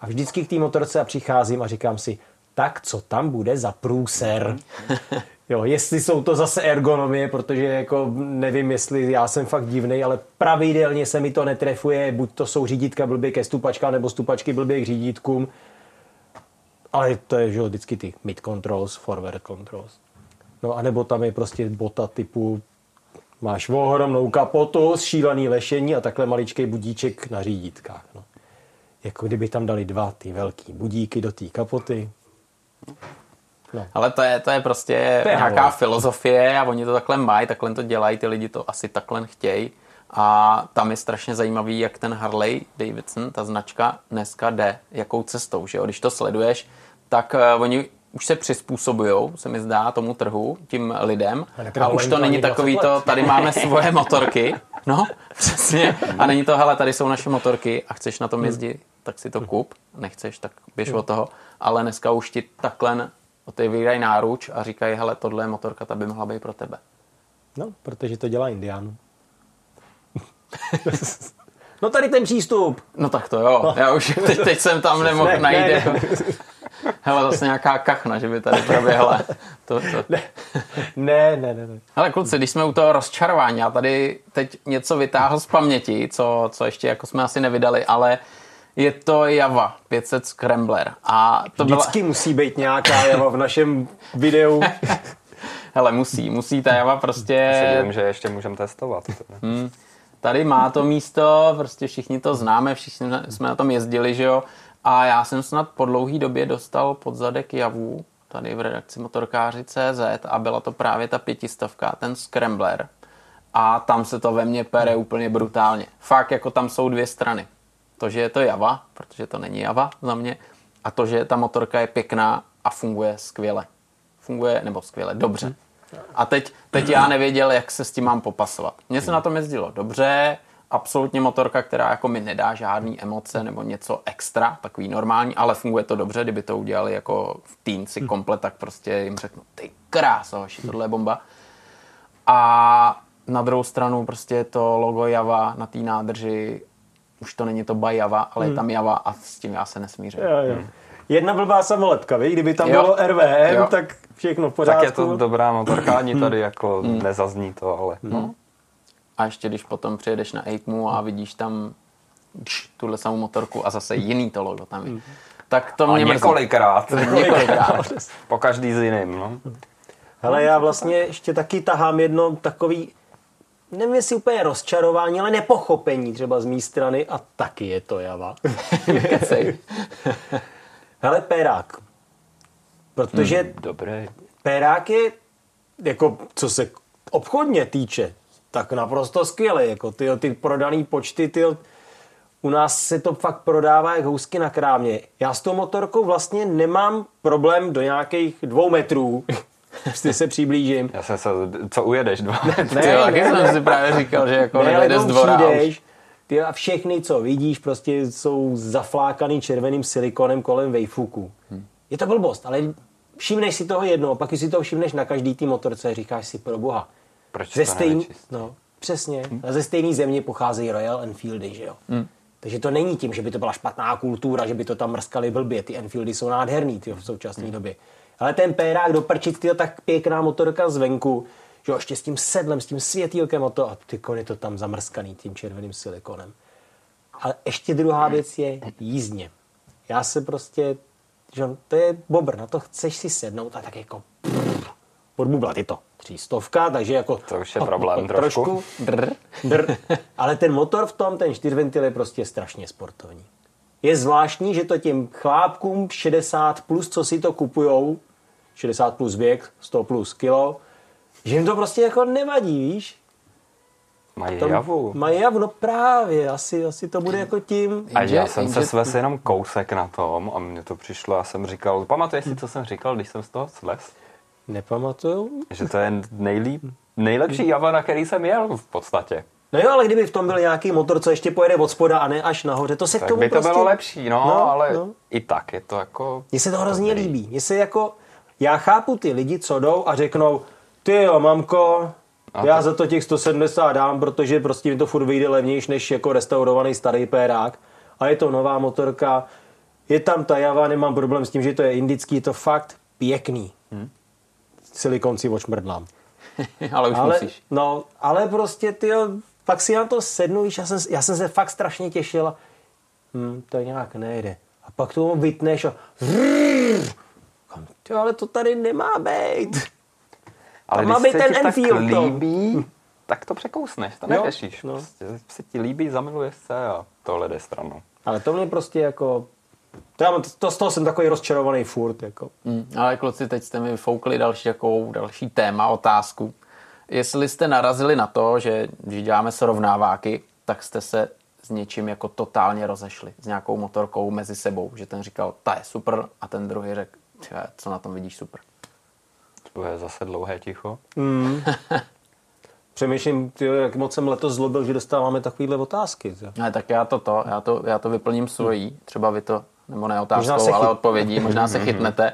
A vždycky k té motorce přicházím a říkám si, tak co tam bude za průser? Jo, jestli jsou to zase ergonomie, protože jako nevím, jestli já jsem fakt divný, ale pravidelně se mi to netrefuje, buď to jsou řídítka blbě ke stupačkám, nebo stupačky blbě k řídítkům. Ale to je, že jo, vždycky ty mid controls, forward controls. No a nebo tam je prostě bota typu máš ohromnou kapotu, šílený lešení a takhle maličký budíček na řídítkách. No. Jako kdyby tam dali dva ty velký budíky do té kapoty. No. Ale to je, to je prostě to je nějaká hlava. filozofie a oni to takhle mají, takhle to dělají, ty lidi to asi takhle chtějí. A tam je strašně zajímavý, jak ten Harley Davidson, ta značka, dneska jde, jakou cestou. Že jo? Když to sleduješ, tak uh, oni už se přizpůsobují, se mi zdá, tomu trhu, tím lidem. A, už to není takový to, tady máme svoje motorky, no, přesně. A není to, hele, tady jsou naše motorky a chceš na tom hmm. jezdit, tak si to kup. Nechceš, tak běž hmm. od toho. Ale dneska už ti takhle otevírají náruč a říkají, hele, tohle je motorka, ta by mohla být pro tebe. No, protože to dělá Indiánu. no tady ten přístup. No tak to jo, já už teď, teď jsem tam nemohl ne, najít. Ne, jako... ne. Hele, zase nějaká kachna, že by tady proběhla. To, to. Ne. ne, ne, ne. Hele, kluci, když jsme u toho rozčarování, já tady teď něco vytáhl z paměti, co, co ještě jako jsme asi nevydali, ale je to Java 500 Scrambler. A to Vždycky byla... musí být nějaká Java v našem videu. Hele, musí, musí ta Java prostě... Já že ještě můžeme testovat. Hmm. Tady má to místo, prostě všichni to známe, všichni jsme na tom jezdili, že jo. A já jsem snad po dlouhý době dostal pod zadek Javu, tady v redakci motorkáři CZ a byla to právě ta pětistovka, ten Scrambler. A tam se to ve mně pere úplně brutálně. Fakt, jako tam jsou dvě strany. To, že je to Java, protože to není Java za mě, a to, že ta motorka je pěkná a funguje skvěle. Funguje, nebo skvěle, dobře. A teď, teď já nevěděl, jak se s tím mám popasovat. Mně se na tom jezdilo dobře, absolutně motorka, která jako mi nedá žádný emoce nebo něco extra, takový normální, ale funguje to dobře, kdyby to udělali jako v týnci komplet, tak prostě jim řeknu, ty krása, hoši, tohle je bomba. A na druhou stranu prostě to logo Java na té nádrži už to není to by Java, ale hmm. je tam Java a s tím já se nesmířím. Jo, jo. Hmm. Jedna blbá samolepka, víš? Kdyby tam jo. bylo RVM, jo. tak všechno v pořádku. Tak je to dobrá motorka, ani tady jako nezazní to, ale... No. A ještě když potom přijedeš na EICMu a vidíš tam kš, tuhle samou motorku a zase jiný to logo tam je. Hmm. Tak to mě několikrát. několikrát. po každý z jiným, no. Hele, já vlastně ještě taky tahám jedno takový nevím jestli úplně rozčarování, ale nepochopení třeba z mé strany a taky je to java. Hele, Pérák. Protože hmm, dobré. Pérák je, jako co se obchodně týče, tak naprosto skvělé. Jako ty, ty prodaný počty, ty, u nás se to fakt prodává jak housky na krámě. Já s tou motorkou vlastně nemám problém do nějakých dvou metrů. Ty se přiblížím. Já jsem se, co ujedeš dva? Ne, Ty, jo, taky jsem si právě říkal, že jako Ne, nevede z dvora. přijdeš, ty a všechny, co vidíš, prostě jsou zaflákaný červeným silikonem kolem vejfuku. Hmm. Je to blbost, ale všimneš si toho jedno, pak si toho všimneš na každý té motorce, a říkáš si pro boha. Proč Ze stejný, no, přesně. A ze stejné země pocházejí Royal Enfieldy, že jo. Takže to není tím, že by to byla špatná kultura, že by to tam mrskali blbě. Ty Enfieldy jsou nádherný tyjo, v současné době. Ale ten pérák do prčit, tyjo, tak pěkná motorka zvenku, že jo, ještě s tím sedlem, s tím světýlkem a to, a ty kony to tam zamrskaný tím červeným silikonem. Ale ještě druhá věc je jízdně. Já se prostě, že to je bobr, na to chceš si sednout a tak jako podbublat je to třístovka, takže jako To už je problém trošku. Drr. Dr. Ale ten motor v tom, ten čtyřventil je prostě strašně sportovní. Je zvláštní, že to těm chlápkům 60 plus, co si to kupujou, 60 plus věk, 100 plus kilo, že jim to prostě jako nevadí, víš? Mají Tom javu. Mají javu, no právě, asi, asi to bude jako tím. A já jsem se svez jenom kousek na tom a mně to přišlo, já jsem říkal, pamatuješ si, co jsem říkal, když jsem z toho slez? Nepamatuju? Že to je nejlíp, nejlepší java, na který jsem jel v podstatě. No jo, ale kdyby v tom byl nějaký motor, co ještě pojede od spoda a ne až nahoře, to se k Tak tomu by to prostě... bylo lepší, no, No, ale no. i tak je to jako... Mně se to hrozně líbí. Mně se jako... Já chápu ty lidi, co jdou a řeknou, ty jo, mamko, A já to- za to těch 170 dám, protože prostě mi to furt vyjde levnější než jako restaurovaný starý pérák. A je to nová motorka, je tam ta java, nemám problém s tím, že to je indický, je to fakt pěkný. Hmm. Silikon si očmrdlám. ale už Ale, musíš. no, ale prostě, ty pak si na to sednu, víš, já jsem, já jsem se fakt strašně těšil a hm, to nějak nejde. A pak to vytneš a ty, ale to tady nemá být. Ale Tam má když být se ten ti tak Enfield, to. líbí, tak to překousneš, to neřešíš. no. Prostě se ti líbí, zamiluješ se a tohle jde stranou. Ale to mě prostě jako... To, já, to, z toho jsem takový rozčarovaný furt. Jako. Mm, ale kluci, teď jste mi vyfoukli další, takovou, další téma, otázku. Jestli jste narazili na to, že když děláme srovnáváky, tak jste se s něčím jako totálně rozešli, s nějakou motorkou mezi sebou, že ten říkal, ta je super a ten druhý řekl, "Tě, co na tom vidíš super. To je zase dlouhé ticho. Přemýšlím, ty, jak moc jsem letos zlobil, že dostáváme takovýhle otázky. Ne, tak já to, to, já to, já to vyplním svojí, třeba vy to, nebo ne otázkou, se ale chyt- odpovědí, možná se chytnete.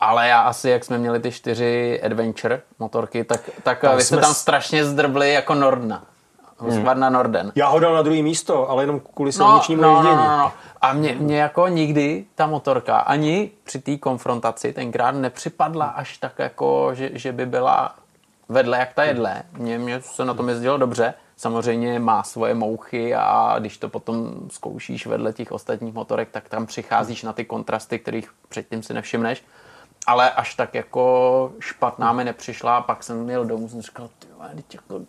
Ale já asi, jak jsme měli ty čtyři adventure motorky, tak, tak Tam vy jste jsme tam s- strašně zdrbli jako Nordna. Husqvarna Norden. Já ho dal na druhé místo, ale jenom kvůli No, silničnímu no, no, ježdění. no, no. A mě, mě jako nikdy ta motorka ani při té konfrontaci tenkrát nepřipadla až tak jako, že, že by byla vedle jak ta jedle. Mně, mně se na tom jezdilo dobře. Samozřejmě má svoje mouchy a když to potom zkoušíš vedle těch ostatních motorek, tak tam přicházíš na ty kontrasty, kterých předtím si nevšimneš. Ale až tak jako špatná mi nepřišla a pak jsem měl domů, jsem říkal, ty jako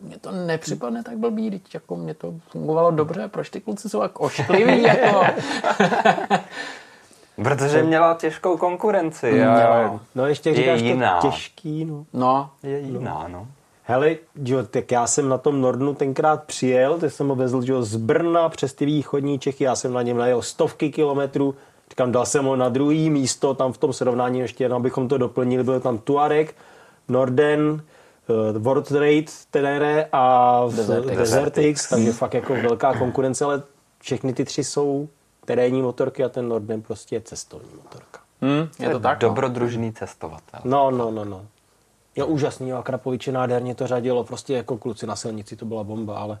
mně to nepřipadne tak blbý, teď jako mě to fungovalo dobře, proč ty kluci jsou tak oškliví, jako. Protože měla těžkou konkurenci. Měla. A No ještě jak je říkáš jiná. to těžký, no. No, Je jiná, no. Hele, jo, tak já jsem na tom Nordnu tenkrát přijel, teď jsem ho vezl jo, z Brna přes ty východní Čechy, já jsem na něm najel stovky kilometrů, říkám, dal jsem ho na druhý místo, tam v tom srovnání ještě jenom, abychom to doplnili, byl tam Tuareg, Norden, uh, World Trade, Tenere a Desert X. Takže fakt jako velká konkurence, ale všechny ty tři jsou terénní motorky a ten Norden prostě je cestovní motorka. hm, je to tak. no. Dobrodružný cestovatel. No, no, no, no. Jo, úžasný, jo, a Krapoviče nádherně to řadilo, prostě jako kluci na silnici, to byla bomba, ale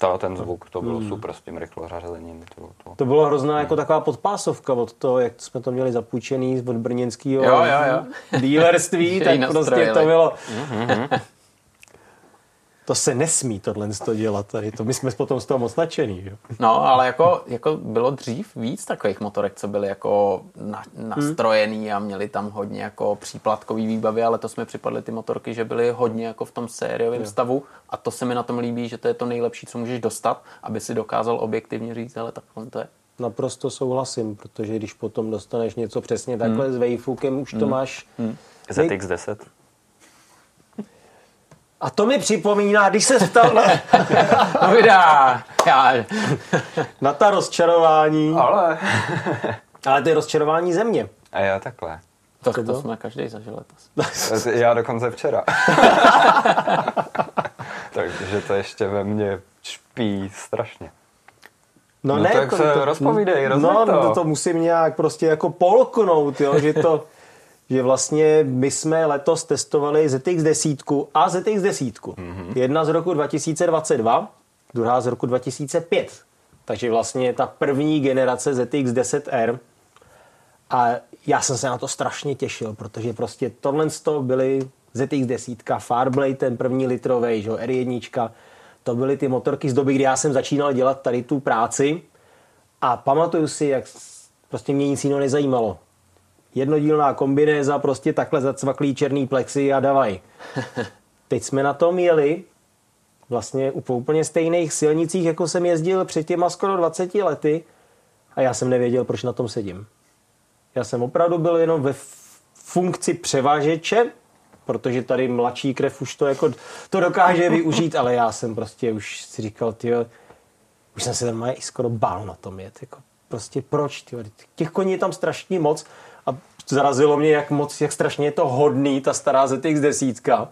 To, ten zvuk, to bylo Hmm. super s tím rychlořazením. To, to. to bylo hrozná jako taková podpásovka od toho, jak jsme to měli zapůjčený od brněnského Jo, jo, jo. dílerství, tak prostě to bylo... To se nesmí tohle to dělat tady, to my jsme potom z toho moc nadšený, jo. No, ale jako, jako bylo dřív víc takových motorek, co byly jako na, nastrojený a měli tam hodně jako příplatkový výbavy, ale to jsme připadli ty motorky, že byly hodně jako v tom sériovém stavu a to se mi na tom líbí, že to je to nejlepší, co můžeš dostat, aby si dokázal objektivně říct, ale takhle to je. Naprosto souhlasím, protože když potom dostaneš něco přesně takhle s vejfukem, už to máš... ZX10. A to mi připomíná, když se stal na, No vydá! Já, na ta rozčarování, Ale... ale to je rozčarování země. A jo, takhle. Tak To to, jsme každý zažil letos. Já dokonce včera. Takže to ještě ve mně špí strašně. No tak se rozpovídej, rozveď no, to. to. to musím nějak prostě jako polknout, jo, že to, že vlastně my jsme letos testovali ZX 10 a ZX 10. Mm-hmm. Mhm. Jedna z roku 2022, druhá z roku 2005. Takže vlastně ta první generace ZX 10R. A já jsem se na to strašně těšil, protože prostě tohle to byly ZX 10, Farblade, ten první litrový, že jo, R1, to byly ty motorky z doby, kdy já jsem začínal dělat tady tu práci a pamatuju si, jak prostě mě nic jiného nezajímalo. Jednodílná kombinéza, prostě takhle zacvaklý černý plexy a davaj. Teď jsme na tom jeli vlastně po úplně stejných silnicích, jako jsem jezdil před těma skoro 20 lety a já jsem nevěděl, proč na tom sedím. Já jsem opravdu byl jenom ve funkci převažeče, protože tady mladší krev už to jako to dokáže využít, ale já jsem prostě už si říkal, tyjo, už jsem se tam i skoro bál na tom jet. Jako prostě proč? Tyjo? Těch koní je tam strašně moc zarazilo mě, jak moc, jak strašně je to hodný, ta stará ZX desítka.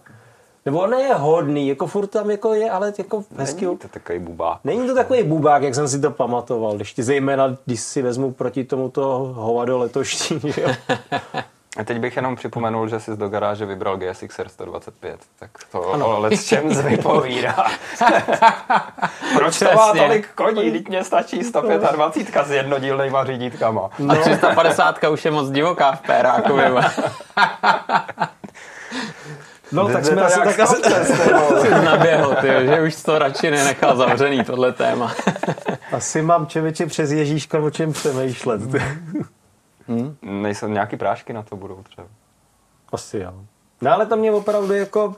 Nebo ne je hodný, jako furt tam jako je, ale jako hezky. Není to takový bubák. Není to takový bubák, jak jsem si to pamatoval. Ještě zejména, když si vezmu proti tomuto hovado letošní. Jo? A teď bych jenom připomenul, že jsi do garáže vybral GSXR 125, tak to o let čem vypovídá. Proč to má Přesně. tolik koní? Teď mě stačí 125 s jednodílnýma řídítkama. A 350 už je moc divoká v Pérákově. No, tak jsme asi tak asi, ty naběhl, ty, že už to radši nenechal zavřený, tohle téma. asi mám čeveče přes Ježíška o čem přemýšlet. Nejsou nějaký prášky na to budou třeba. Asi jo. No ale to mě opravdu jako,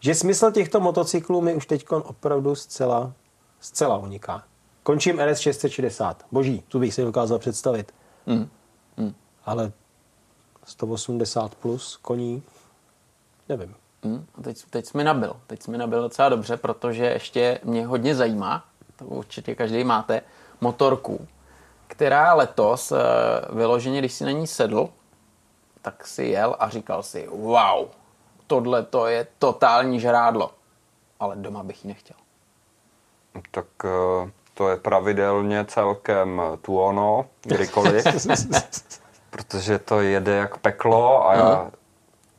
že smysl těchto motocyklů mi už teď opravdu zcela, zcela uniká. Končím RS 660. Boží, tu bych si dokázal představit. Mm. Ale 180 plus koní, nevím. Hmm, a teď, teď jsi mi nabil. Teď jsi mi nabil docela dobře, protože ještě mě hodně zajímá, to určitě každý máte, motorku, která letos eh, vyloženě, když si na ní sedl, tak si jel a říkal si, wow, tohle to je totální žrádlo. Ale doma bych ji nechtěl. Tak eh, to je pravidelně celkem tuono, kdykoliv. protože to jede jak peklo a Aha.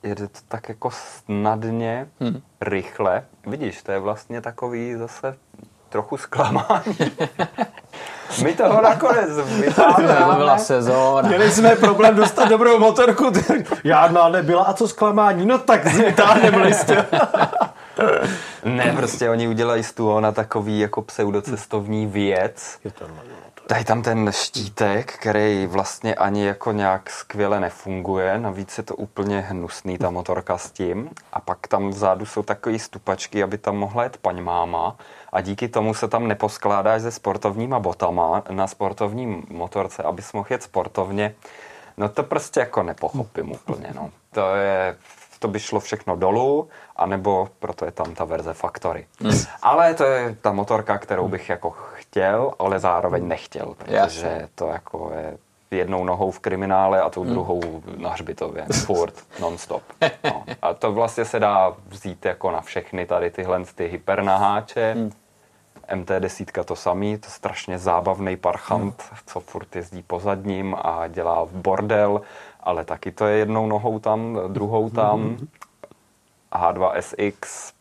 jede to tak jako snadně, Hmm. rychle. Vidíš, to je vlastně takový zase trochu zklamání. My toho nakonec To byla vytáhneme. sezóna. Měli jsme problém dostat dobrou motorku, žádná nebyla. A co zklamání? No tak vytáhneme listě. Ne, prostě oni udělají z Tuona takový jako pseudocestovní věc. Dají tam ten štítek, který vlastně ani jako nějak skvěle nefunguje, navíc je to úplně hnusný ta motorka s tím. A pak tam vzadu jsou takové stupačky, aby tam mohla jet paň máma a díky tomu se tam neposkládáš se sportovníma botama na sportovní motorce, abys mohl jet sportovně. No to prostě jako nepochopím úplně, no. To je, to by šlo všechno dolů, anebo proto je tam ta verze Factory. Ale to je ta motorka, kterou bych jako chtěl, ale zároveň nechtěl, protože Jasně. to jako je jednou nohou v kriminále a tou druhou na hřbitově. Furt, non-stop. No. A to vlastně se dá vzít jako na všechny tady tyhle ty hypernaháče. MT10 to samý, to je strašně zábavný parchant, co furt jezdí po zadním a dělá bordel, ale taky to je jednou nohou tam, druhou tam. H2SX,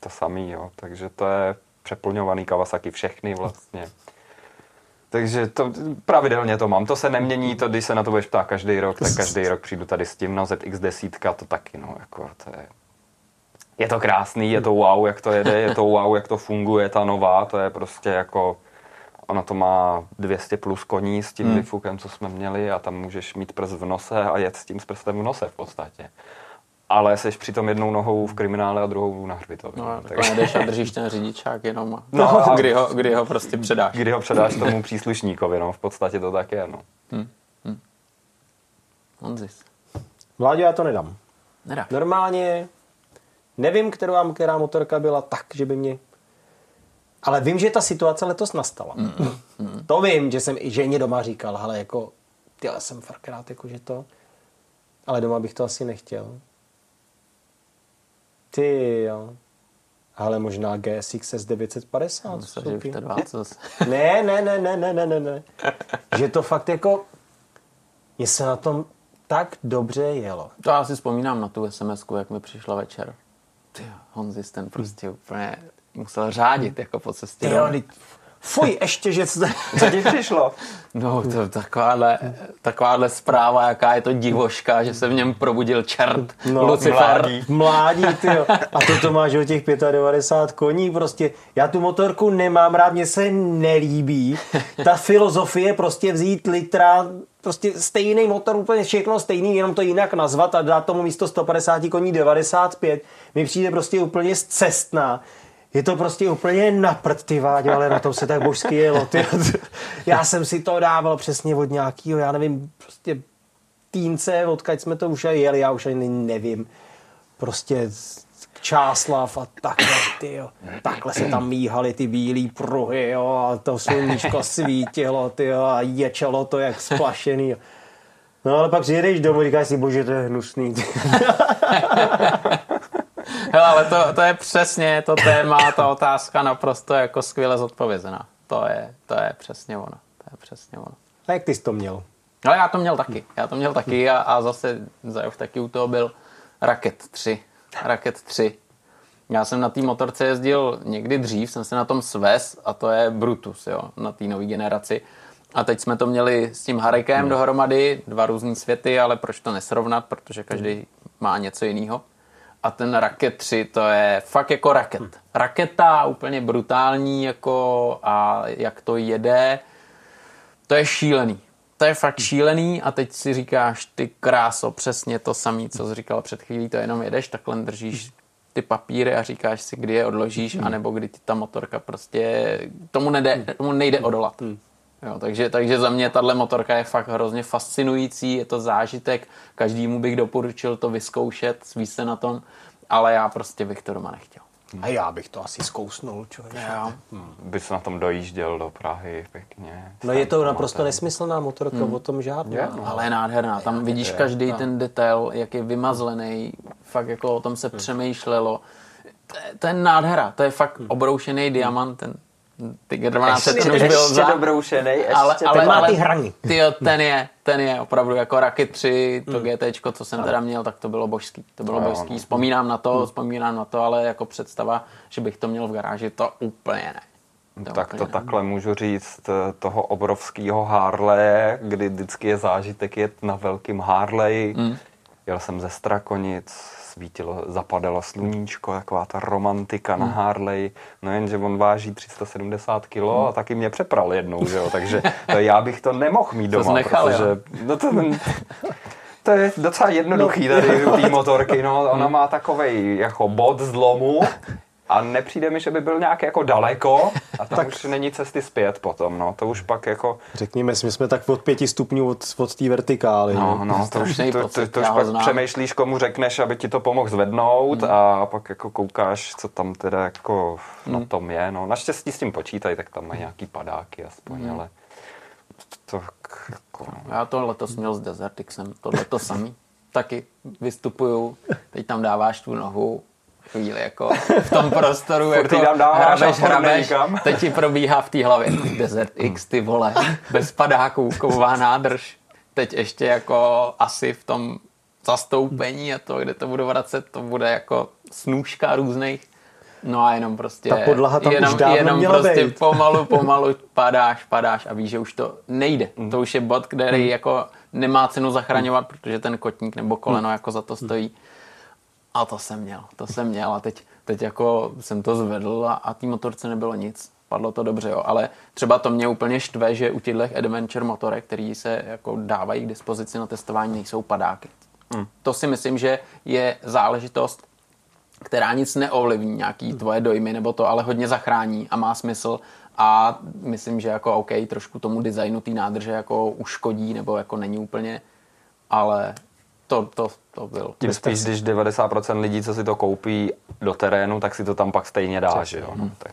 to samý, jo. Takže to je přeplňovaný Kawasaki všechny vlastně. Takže to pravidelně to mám. To se nemění, to když se na to budeš ptát každý rok, tak každý rok přijdu tady s tím, no ZX10 to taky, no, jako to je... Je to krásný, je to wow, jak to jede, je to wow, jak to funguje, ta nová, to je prostě jako... Ono to má 200 plus koní s tím hmm. vyfukem, co jsme měli a tam můžeš mít prst v nose a jet s tím s prstem v nose v podstatě. Ale jsi přitom jednou nohou v kriminále a druhou na hřbitově. No, tak jdeš a držíš ten řidičák jenom a No, a- kdy, ho, kdy ho prostě předáš. Kdy ho předáš tomu příslušníkovi, no, v podstatě to tak je, no. Honzis. Vláďo, já to nedám. Nedá. Normálně nevím, která, která motorka byla tak, že by mě... Ale vím, že ta situace letos nastala. Mm, to vím, že jsem i ženě doma říkal, ale jako, ty já jsem fakt rád, jako, že to... Ale doma bych to asi nechtěl. Ty jo. Ale možná GSX S950. Myslel, že už vstoupí. to dva, co zase. Ne, ne, ne, ne, ne, ne, ne, ne. Že to fakt jako... Mně se na tom tak dobře jelo. To já si vzpomínám na tu sms jak mi přišla večer. Ty jo, Honzis ten prostě úplně musel řádit jako po cestě. Jo, fuj, ještě, že jste... Co ti přišlo? No, to takováhle, takováhle zpráva, jaká je to divoška, že se v něm probudil čert, no, Lucifer. Mládí, mládí ty jo. A to to máš o těch 95 koní prostě. Já tu motorku nemám rád, mně se nelíbí. Ta filozofie prostě vzít litra, prostě stejný motor, úplně všechno stejný, jenom to jinak nazvat a dát tomu místo 150 koní 95, mi přijde prostě úplně zcestná. Je to prostě úplně na prd, ty Váďo, ale na tom se tak božsky jelo. Ty. Já jsem si to dával přesně od nějakého, já nevím, prostě týnce, odkud jsme to už jeli, já už ani nevím. Prostě Čáslav a takhle, ty jo. Takhle se tam míhaly ty bílé pruhy, jo, a to sluníčko svítilo, ty jo, a ječelo to jak splašený. Jo. No ale pak přijedeš domů, říkáš si, bože, to je hnusný. Hele, ale to, to je přesně to téma, ta otázka naprosto jako skvěle zodpovězená. To je, to je přesně ono. To je přesně ono. A jak ty jsi to měl? Ale já to měl taky. Já to měl taky a, a zase Zajov taky u toho byl Raket 3. Raket 3. Já jsem na té motorce jezdil někdy dřív, jsem se na tom svez a to je Brutus, jo, na té nové generaci. A teď jsme to měli s tím Harikem dohromady, dva různý světy, ale proč to nesrovnat, protože každý má něco jiného. A ten Raket 3, to je fakt jako raket. Raketa, úplně brutální, jako a jak to jede, to je šílený. To je fakt šílený a teď si říkáš, ty kráso, přesně to samé, co jsi říkal před chvílí, to jenom jedeš, takhle držíš ty papíry a říkáš si, kdy je odložíš, anebo kdy ti ta motorka prostě, tomu, nejde, tomu nejde odolat. Jo, takže, takže za mě tahle motorka je fakt hrozně fascinující, je to zážitek, každému bych doporučil to vyzkoušet, svíst se na tom, ale já prostě bych to doma nechtěl. A já bych to asi zkousnul, člověk. Jo. Bys na tom dojížděl do Prahy pěkně. No je to naprosto nesmyslná motorka, o tom žádná. Je, no. Ale je nádherná. Tam vidíš každý ten detail, jak je vymazlený. Fakt jako o tom se přemýšlelo. To je, to je nádhera. To je fakt obroušený diamant. Ten Tiger 12 Ještě- ten už byl ještě za... dobroušený, ještě ale, ten ale, má ale, ty hrany. Tyjo, ten je, ten je opravdu jako Rocket 3, to Hmm. GT, co jsem teda měl, tak to bylo božský. To bylo No božský. no. Vzpomínám na to, vzpomínám na to, ale jako představa, že bych to měl v garáži, to úplně ne. Tak úplně to ne. takhle můžu říct eh, toho obrovského Harleje, kdy vždycky je zážitek jet na velkým Harley. Hmm. Jel jsem ze Strakonic, svítilo, zapadalo sluníčko, taková ta romantika Hmm. na Harley. No jenže on váží 370 kg Hmm. a taky mě přepral jednou, že jo? takže to já bych to nemohl mít To doma, jsi nechal, protože no to, to je docela jednoduchý tady u té motorky, no. Ona má takovej jako bod zlomu a nepřijde mi, že by byl nějak jako daleko a tam tak. už není cesty zpět potom, no. To už pak jako, Řekněme, my jsme tak od pěti stupňů od, od té vertikály. no, no, to už, to, to, to už pak znám. přemýšlíš, komu řekneš, aby ti to pomohl zvednout a pak jako koukáš, co tam teda jako na tom je, no. Naštěstí s tím počítají, tak tam mají nějaký padáky aspoň, ale to, to jako, no. Já to letos měl s Desertixem, tohle to samý. Taky vystupuju, teď tam dáváš tu nohu, chvíli jako v tom prostoru, jako tam dáváš hrabeš, hrabeš, teď ti probíhá v té hlavě Desert X, ty vole, bez padáků, ková nádrž. Teď ještě jako asi v tom zastoupení a to, kde to budu vracet, to bude jako snůžka různých. No a jenom prostě... Ta podlaha tam už jenom, dávno jenom měla prostě být. pomalu, pomalu padáš, padáš a víš, že už to nejde. Mm. To už je bod, který jako nemá cenu zachraňovat, protože ten kotník nebo koleno Mm. jako za to stojí. A to jsem měl, to jsem měl a teď, teď jako jsem to zvedl a, a té motorce nebylo nic. Padlo to dobře, jo. ale třeba to mě úplně štve, že u těchto adventure motorek, který se jako dávají k dispozici na testování, nejsou padáky. Hmm. To si myslím, že je záležitost, která nic neovlivní, nějaký tvoje dojmy nebo to, ale hodně zachrání a má smysl a myslím, že jako OK, trošku tomu designu té nádrže jako uškodí nebo jako není úplně, ale to, to, to byl. Tím spíš, když 90% lidí, co si to koupí do terénu, tak si to tam pak stejně dá, že jo. No, tak,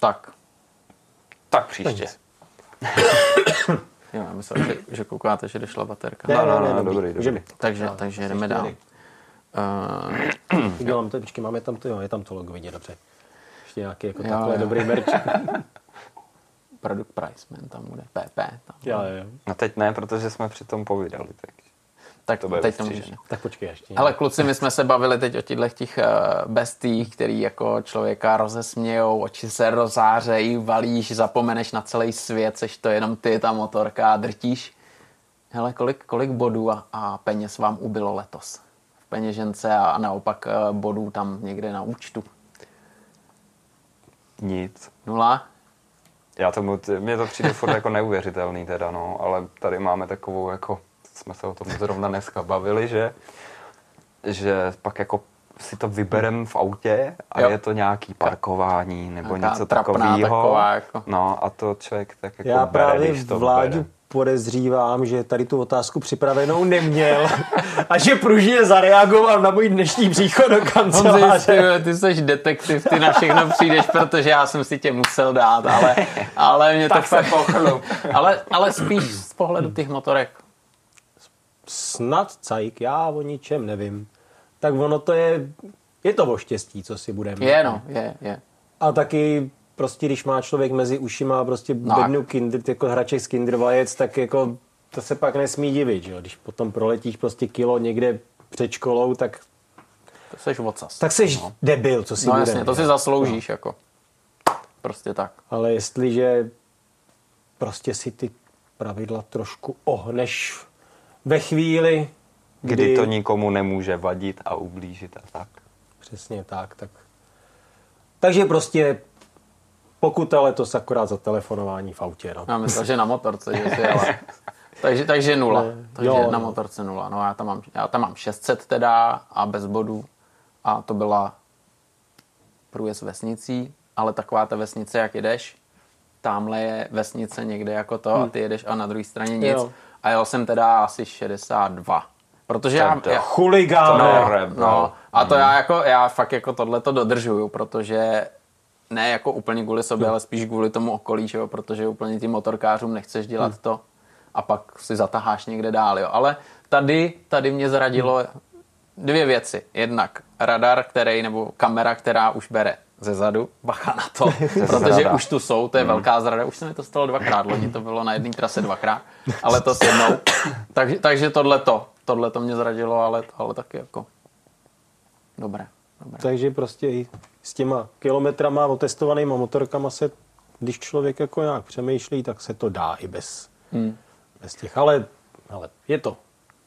Tak, tak příště. Jo, já myslel, že, že koukáte, že došla baterka. Ne, No, ne, no, ne, no, dobrý, dobrý, můžeme. dobrý. Takže, takže jdeme dál. Uh, Dělám to, počkej, máme tam to, jo, je tam to logo vidět, dobře. Ještě nějaký jako Jo, takhle jo. dobrý merch. product pricement tam bude, PP. Tam. jo, jo. No teď ne, protože jsme přitom povídali. Tak. Tak To teď to můžeme. Tak počkej ještě. Ale kluci, my jsme se bavili teď o těchto těch uh, bestích, který jako člověka rozesmějou, oči se rozářejí, valíš, zapomeneš na celý svět, seš to jenom ty, ta motorka a drtíš. Hele, kolik, kolik bodů a, a peněz vám ubylo letos? V peněžence a, a naopak uh, bodů tam někde na účtu. Nic. Nula? Já tomu, mně to přijde furt jako neuvěřitelný teda, no, ale tady máme takovou jako, jsme se o tom zrovna dneska bavili, že, že pak jako si to vyberem v autě a Jo. je to nějaký parkování nebo Nějaká něco takového. taková jako. No a to člověk tak jako Já bere, právě když to Vláďu bere. podezřívám, že tady tu otázku připravenou neměl a že pružně zareagoval na můj dnešní příchod do kanceláře. ty, ty jsi detektiv, ty na všechno přijdeš, protože já jsem si tě musel dát, ale, ale mě to Tak se fakt... ale, ale spíš z pohledu těch motorek. Snad cajk, já o ničem nevím. Tak ono to je, je to o štěstí, co si budeme. Je no, je, je. A taky prostě, když má člověk mezi ušima prostě No. bednu kinder, jako hraček z Kinder vajec, tak jako to se pak nesmí divit, že jo? Když potom proletíš prostě kilo někde před školou, tak, To seš ocas. tak jsi no. debil, co si no budeme, jasně, to si zasloužíš, jako. Prostě tak. Ale jestliže prostě si ty pravidla trošku ohneš ve chvíli, kdy, Kdy to nikomu nemůže vadit a ublížit a tak. Přesně tak, tak. Takže prostě pokuta letos akorát za telefonování v autě, no. Já myslel, že na motorce, že si ale... Takže, takže nula. Ne, Takže jo, na no. motorce nula. No já tam, mám, já tam mám 600 teda a bez bodů. A to byla průjezd vesnicí, ale taková ta vesnice, jak jedeš, tamhle je vesnice někde jako to a ty jedeš a na druhé straně nic. Jo. A jel jsem teda asi 62. Protože já, já, Chuligán. no, rebel. no, a to já jako, já fakt jako tohle to dodržuju, protože ne jako úplně kvůli sobě, ale spíš kvůli tomu okolí, že jo, protože úplně tím motorkářům nechceš dělat to a pak si zataháš někde dál, jo. Ale tady, tady mě zradilo dvě věci. Jednak radar, který, nebo kamera, která už bere ze zadu, bacha na to, protože zrada. už tu jsou, to je velká zrada, už se mi to stalo dvakrát, loni to bylo na jedné trase dvakrát, ale to s jednou. Takže, takže tohle to, tohle to mě zradilo, ale, ale taky jako dobré. dobré. Takže prostě i s těma kilometrama otestovanýma motorkama se, když člověk jako nějak přemýšlí, tak se to dá i bez, Hmm. bez těch, ale, ale je to,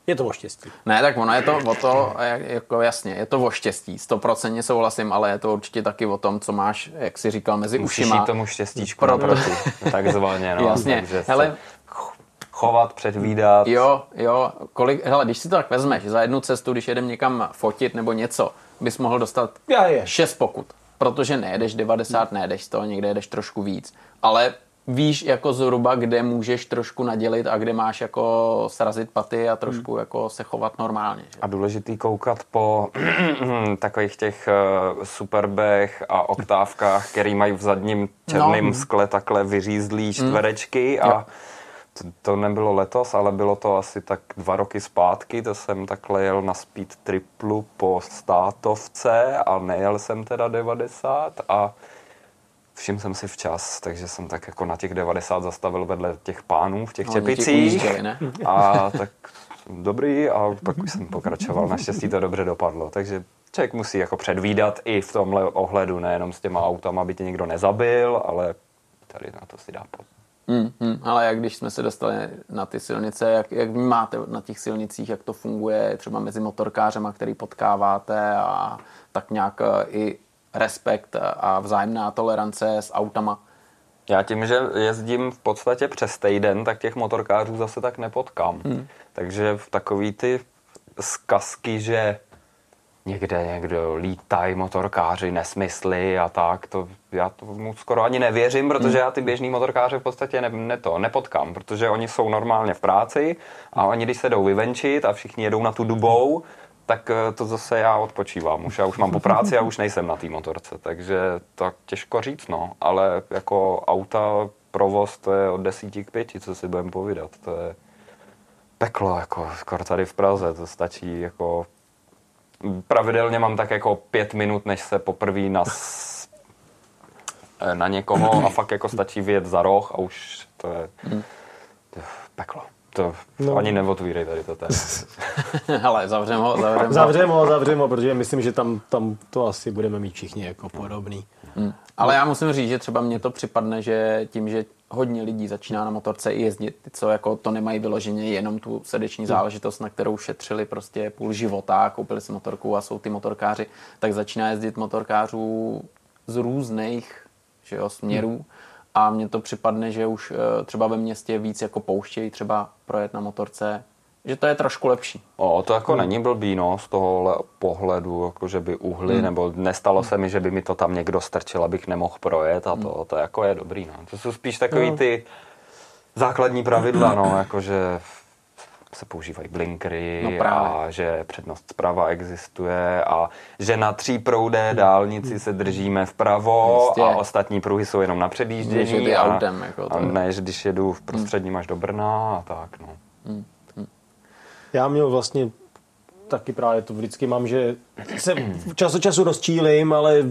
je to o štěstí. Ne, tak ono je to o to, jak- jako jasně, je to o štěstí, stoprocentně souhlasím, ale je to určitě taky o tom, co máš, jak jsi říkal, mezi Musíš ušima. jít tomu štěstíčku Pro- naproti, takzvaně. No, Jasně. Takže Hele, chovat, předvídat. Jo, jo, kolik, hele, když si to tak vezmeš, za jednu cestu, když jedem někam fotit nebo něco, bys mohl dostat Já je. 6 pokut, protože nejedeš 90, nejedeš 100, někde jedeš trošku víc, ale víš jako zhruba, kde můžeš trošku nadělit a kde máš jako srazit paty a trošku jako se chovat normálně. Že? A důležitý koukat po takových těch uh, superbech a oktávkách, který mají v zadním černém No. skle takhle vyřízlý čtverečky a to, to nebylo letos, ale bylo to asi tak dva roky zpátky, to jsem takhle jel na speed triplu po státovce a nejel jsem teda 90 a všiml jsem si včas, takže jsem tak jako na těch 90 zastavil vedle těch pánů v těch No, čepicích. A tak dobrý a pak už jsem pokračoval. Naštěstí to dobře dopadlo. Takže člověk musí jako předvídat i v tomhle ohledu, nejenom s těma autama, aby tě někdo nezabil, ale tady na to si dá pozor. Hmm, hmm, ale jak když jsme se dostali na ty silnice, jak, jak vnímáte na těch silnicích, jak to funguje třeba mezi motorkářema, který potkáváte a tak nějak eh, i respekt a vzájemná tolerance s autama. Já tím, že jezdím v podstatě přes týden, tak těch motorkářů zase tak nepotkám. Hmm. Takže v takový ty zkazky, že někde někdo lítají motorkáři, nesmysly a tak, to já tomu skoro ani nevěřím, protože já ty běžný motorkáře v podstatě ne, ne to nepotkám, protože oni jsou normálně v práci a oni když se jdou vyvenčit a všichni jedou na tu dubou, tak eh, to zase já odpočívám. Už já už mám po práci a už nejsem na té motorce, takže to těžko říct, no. Ale jako auta provoz to je od desíti k pěti, co si budeme povídat. To je peklo, jako skoro tady v Praze, to stačí jako pravidelně mám tak jako pět minut, než se poprvé nas, na někoho a fakt jako stačí vyjet za roh a už to je, to je peklo. To no. ani neotvírej tady to téma. Ale zavřeme ho, zavřeme ho. Zavřeme ho, zavřeme ho, protože myslím, že tam, tam to asi budeme mít všichni jako podobný. Hmm. Ale já musím říct, že třeba mně to připadne, že tím, že hodně lidí začíná na motorce i jezdit, ty, co jako to nemají vyloženě jenom tu srdeční záležitost, na kterou šetřili prostě půl života, koupili si motorku a jsou ty motorkáři, tak začíná jezdit motorkářů z různých že jo, směrů. Hmm. A mně to připadne, že už eh, třeba ve městě víc jako pouštějí třeba projet na motorce že to je trošku lepší. O, to jako hmm. není blbý, no, z tohohle pohledu, jako že by uhly, hmm. nebo nestalo se mi, že by mi to tam někdo strčil, abych nemohl projet a to, hmm. to jako je dobrý, no. To jsou spíš takový no. ty základní pravidla, no, jakože se používají blinkry no a že přednost zprava existuje a že na tří proudé dálnici se držíme vpravo Jistě. a ostatní pruhy jsou jenom na předjíždění a, autem, jako to. a než když jedu v prostředním až do Brna a tak, no. Hmm. Já měl vlastně taky právě to vždycky mám, že se čas od času rozčílim, ale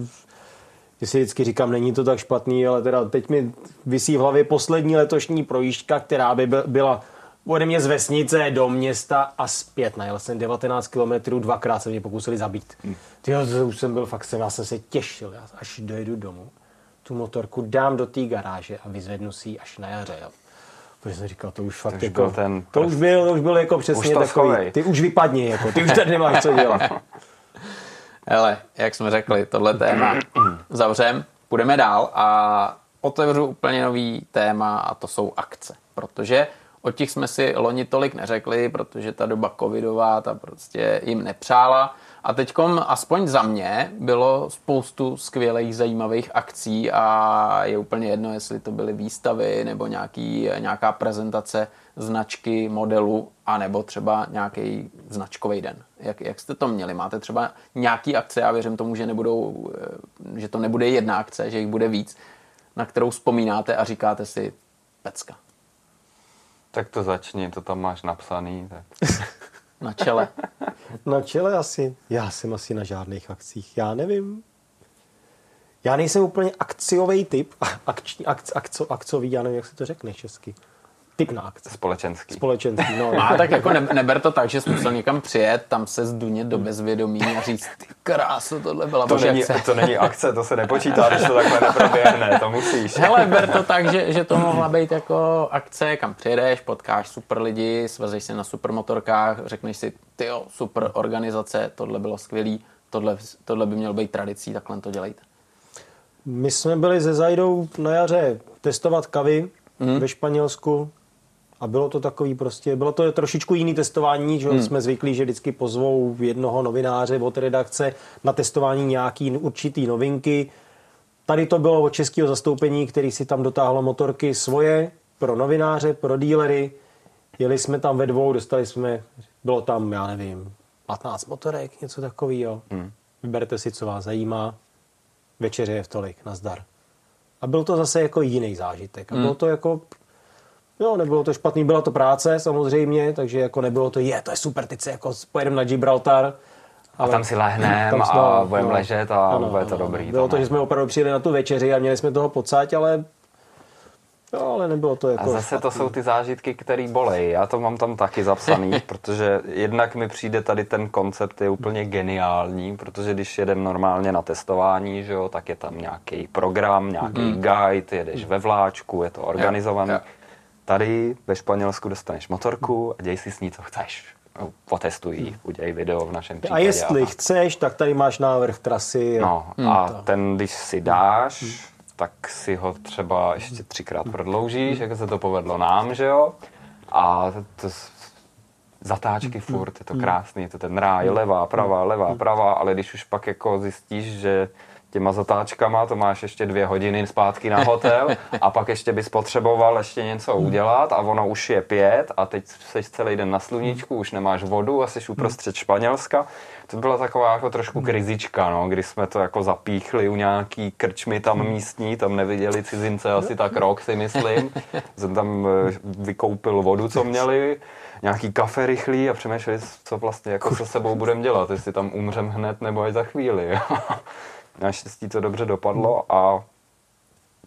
si vždycky říkám, není to tak špatný, ale teda teď mi vysí v hlavě poslední letošní projížďka, která by byla ode mě z vesnice do města a zpět. Najel jsem 19 km, dvakrát se mě pokusili zabít. Hmm. Tyjo, už jsem byl fakt, jsem, já jsem se těšil, já až dojedu domů, tu motorku dám do té garáže a vyzvednu si ji až na jaře. Jo. Protože jsem říkal, to už fakt to už jako, ten to už byl, to už byl jako přesně takový, schovej. ty už vypadni, jako, ty už tady nemáš co dělat. Hele, jak jsme řekli, tohle téma zavřem, půjdeme dál a otevřu úplně nový téma a to jsou akce, protože o těch jsme si loni tolik neřekli, protože ta doba covidová ta prostě jim nepřála a teď aspoň za mě bylo spoustu skvělých, zajímavých akcí a je úplně jedno, jestli to byly výstavy nebo nějaký, nějaká prezentace značky, modelu a nebo třeba nějaký značkový den. Jak, jak jste to měli? Máte třeba nějaký akce, já věřím tomu, že, nebudou, že to nebude jedna akce, že jich bude víc, na kterou vzpomínáte a říkáte si pecka. Tak to začni, to tam máš napsaný. Tak. Na čele. na čele asi. Já jsem asi na žádných akcích. Já nevím. Já nejsem úplně akciový typ. Akční, akc, akco, akcový, já nevím, jak se to řekne česky typ na akce. Společenský. Společenský, no. A tak jako ne, neber to tak, že jsi musel někam přijet, tam se zdunět do bezvědomí a říct, ty krásu, tohle byla to není, akce. To není akce, to se nepočítá, když to takhle neproběhne, to musíš. Hele, ber to tak, že, že to mohla být jako akce, kam přijedeš, potkáš super lidi, svezeš se na super motorkách, řekneš si, ty super organizace, tohle bylo skvělý, tohle, tohle by mělo být tradicí, takhle to dělejte. My jsme byli ze Zajdou na jaře testovat kavy mm. ve Španělsku. A bylo to takový prostě, bylo to trošičku jiný testování, že hmm. jsme zvyklí, že vždycky pozvou jednoho novináře od redakce na testování nějaký určitý novinky. Tady to bylo od českého zastoupení, který si tam dotáhlo motorky svoje pro novináře, pro dílery. Jeli jsme tam ve dvou, dostali jsme, bylo tam, já nevím, 15 motorek, něco takového. Hmm. Vyberte si, co vás zajímá. Večeře je v tolik, nazdar. A byl to zase jako jiný zážitek. A bylo hmm. to jako Jo, nebylo to špatný, byla to práce samozřejmě, takže jako nebylo to, je, to je super, teď se jako pojedeme na Gibraltar. Ale a tam si lehneme a budeme no, ležet a ano, bude to ano, dobrý. Bylo to, to, že jsme opravdu přijeli na tu večeři a měli jsme toho pocať, ale No, ale nebylo to jako... A zase špatný. to jsou ty zážitky, které bolej. Já to mám tam taky zapsaný, protože jednak mi přijde tady ten koncept je úplně geniální, protože když jedem normálně na testování, že jo, tak je tam nějaký program, nějaký mm. guide, jedeš ve vláčku, je to organizovaný. Ja, ja. Tady ve Španělsku dostaneš motorku a děj si s ní, co chceš. No, potestuj, udělej video v našem případě. A jestli a... chceš, tak tady máš návrh trasy. No hmm, a to. ten, když si dáš, hmm. tak si ho třeba ještě třikrát prodloužíš, jak se to povedlo nám, že jo? A to, zatáčky hmm. furt, je to krásný, je to ten ráj, levá, pravá, levá, pravá, ale když už pak jako zjistíš, že těma zatáčkama, to máš ještě dvě hodiny zpátky na hotel a pak ještě bys potřeboval ještě něco udělat a ono už je pět a teď jsi celý den na sluníčku, už nemáš vodu a jsi uprostřed Španělska. To byla taková jako trošku krizička, no, kdy jsme to jako zapíchli u nějaký krčmy tam místní, tam neviděli cizince asi tak rok, si myslím. Jsem tam eh, vykoupil vodu, co měli, nějaký kafe rychlý a přemýšleli, co vlastně jako se sebou budeme dělat, jestli tam umřem hned nebo až za chvíli. Naštěstí to dobře dopadlo a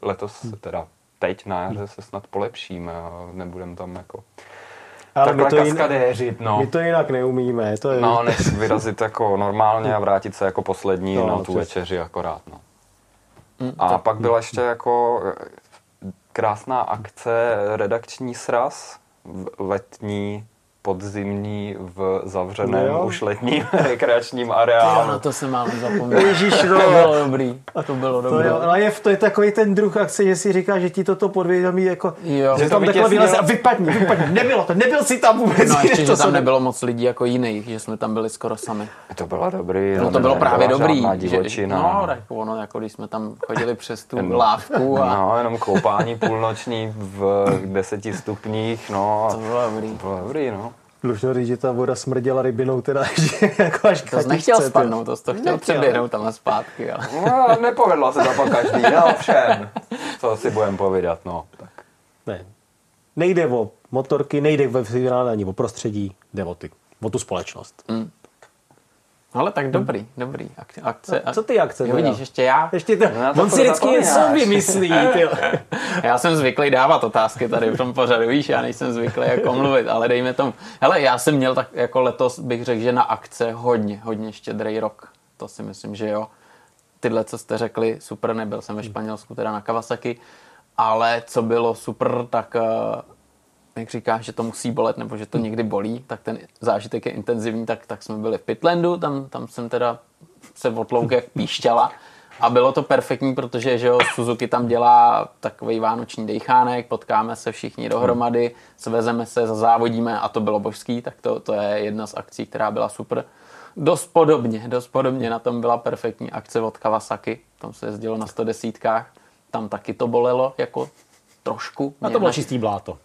letos, teda teď na jaře se snad polepšíme a nebudeme tam jako Ale my to, jinak, kaskadéřit, no. my to jinak neumíme. To je... No, než vyrazit jako normálně a vrátit se jako poslední No, na tu přesně. večeři akorát, no. Mm, A pak byla ještě jako eh, krásná akce redakční sraz, v- letní, podzimní v zavřeném No jo. už letním rekreačním Jo, areálu. na to jsem mám zapomněl. Ježíš, no. to bylo dobrý. To bylo To dobré. jo, ale je, to je takový ten druh akce, že si říká, že ti toto podvědomí jako, Jo. že Že tam to takhle vyleze a vypadni, vypadni, nebylo to, nebyl si tam vůbec. No a ještě, to že tam se- nebylo moc lidí jako jiných, že jsme tam byli skoro sami. To bylo dobrý. No to bylo právě dobrý. Že, no, tak ono, jako když jsme tam chodili přes tu lávku a No, jenom koupání půlnoční v deseti stupních, no. to bylo dobrý. To bylo dobrý, no. Dlužno říct, že ta voda smrděla rybinou teda, že jako až To jsi nechtěl spadnout, to jsi to chtěl přeběhnout tam a zpátky. Ale... No, nepovedla se to pak každý, no všem. Co si budem povídat, no. Tak. Ne. Nejde o motorky, nejde ve finále ani o prostředí, jde o, ty, o tu společnost. Ale tak dobrý, dobrý. Ak- Akce, No, co ty akce Jo, vidíš, ještě já. Ještě to, No, on si vždycky něco vymyslí. Já jsem zvyklý dávat otázky tady v tom pořadu, víš, já nejsem zvyklý jako mluvit, ale dejme tomu. Hele, já jsem měl tak jako letos, bych řekl, že na akce hodně, hodně štědrý rok. To si myslím, že jo. Tyhle, co jste řekli, super, nebyl jsem ve Španělsku, teda na Kawasaki, ale co bylo super, tak eh, jak říkáš, že to musí bolet, nebo že to někdy bolí, tak ten zážitek je intenzivní, tak, tak jsme byli v Pitlandu, tam, tam jsem teda se otlouk jak píšťala a bylo to perfektní, protože že jo, Suzuki tam dělá takový vánoční dejchánek, potkáme se všichni dohromady, svezeme se, zazávodíme a to bylo božský, tak to, to je jedna z akcí, která byla super. Dost podobně, dost podobně na tom byla perfektní akce od Kawasaki, tam se jezdilo na 110 tam taky to bolelo jako trošku. A to bylo čistý bláto.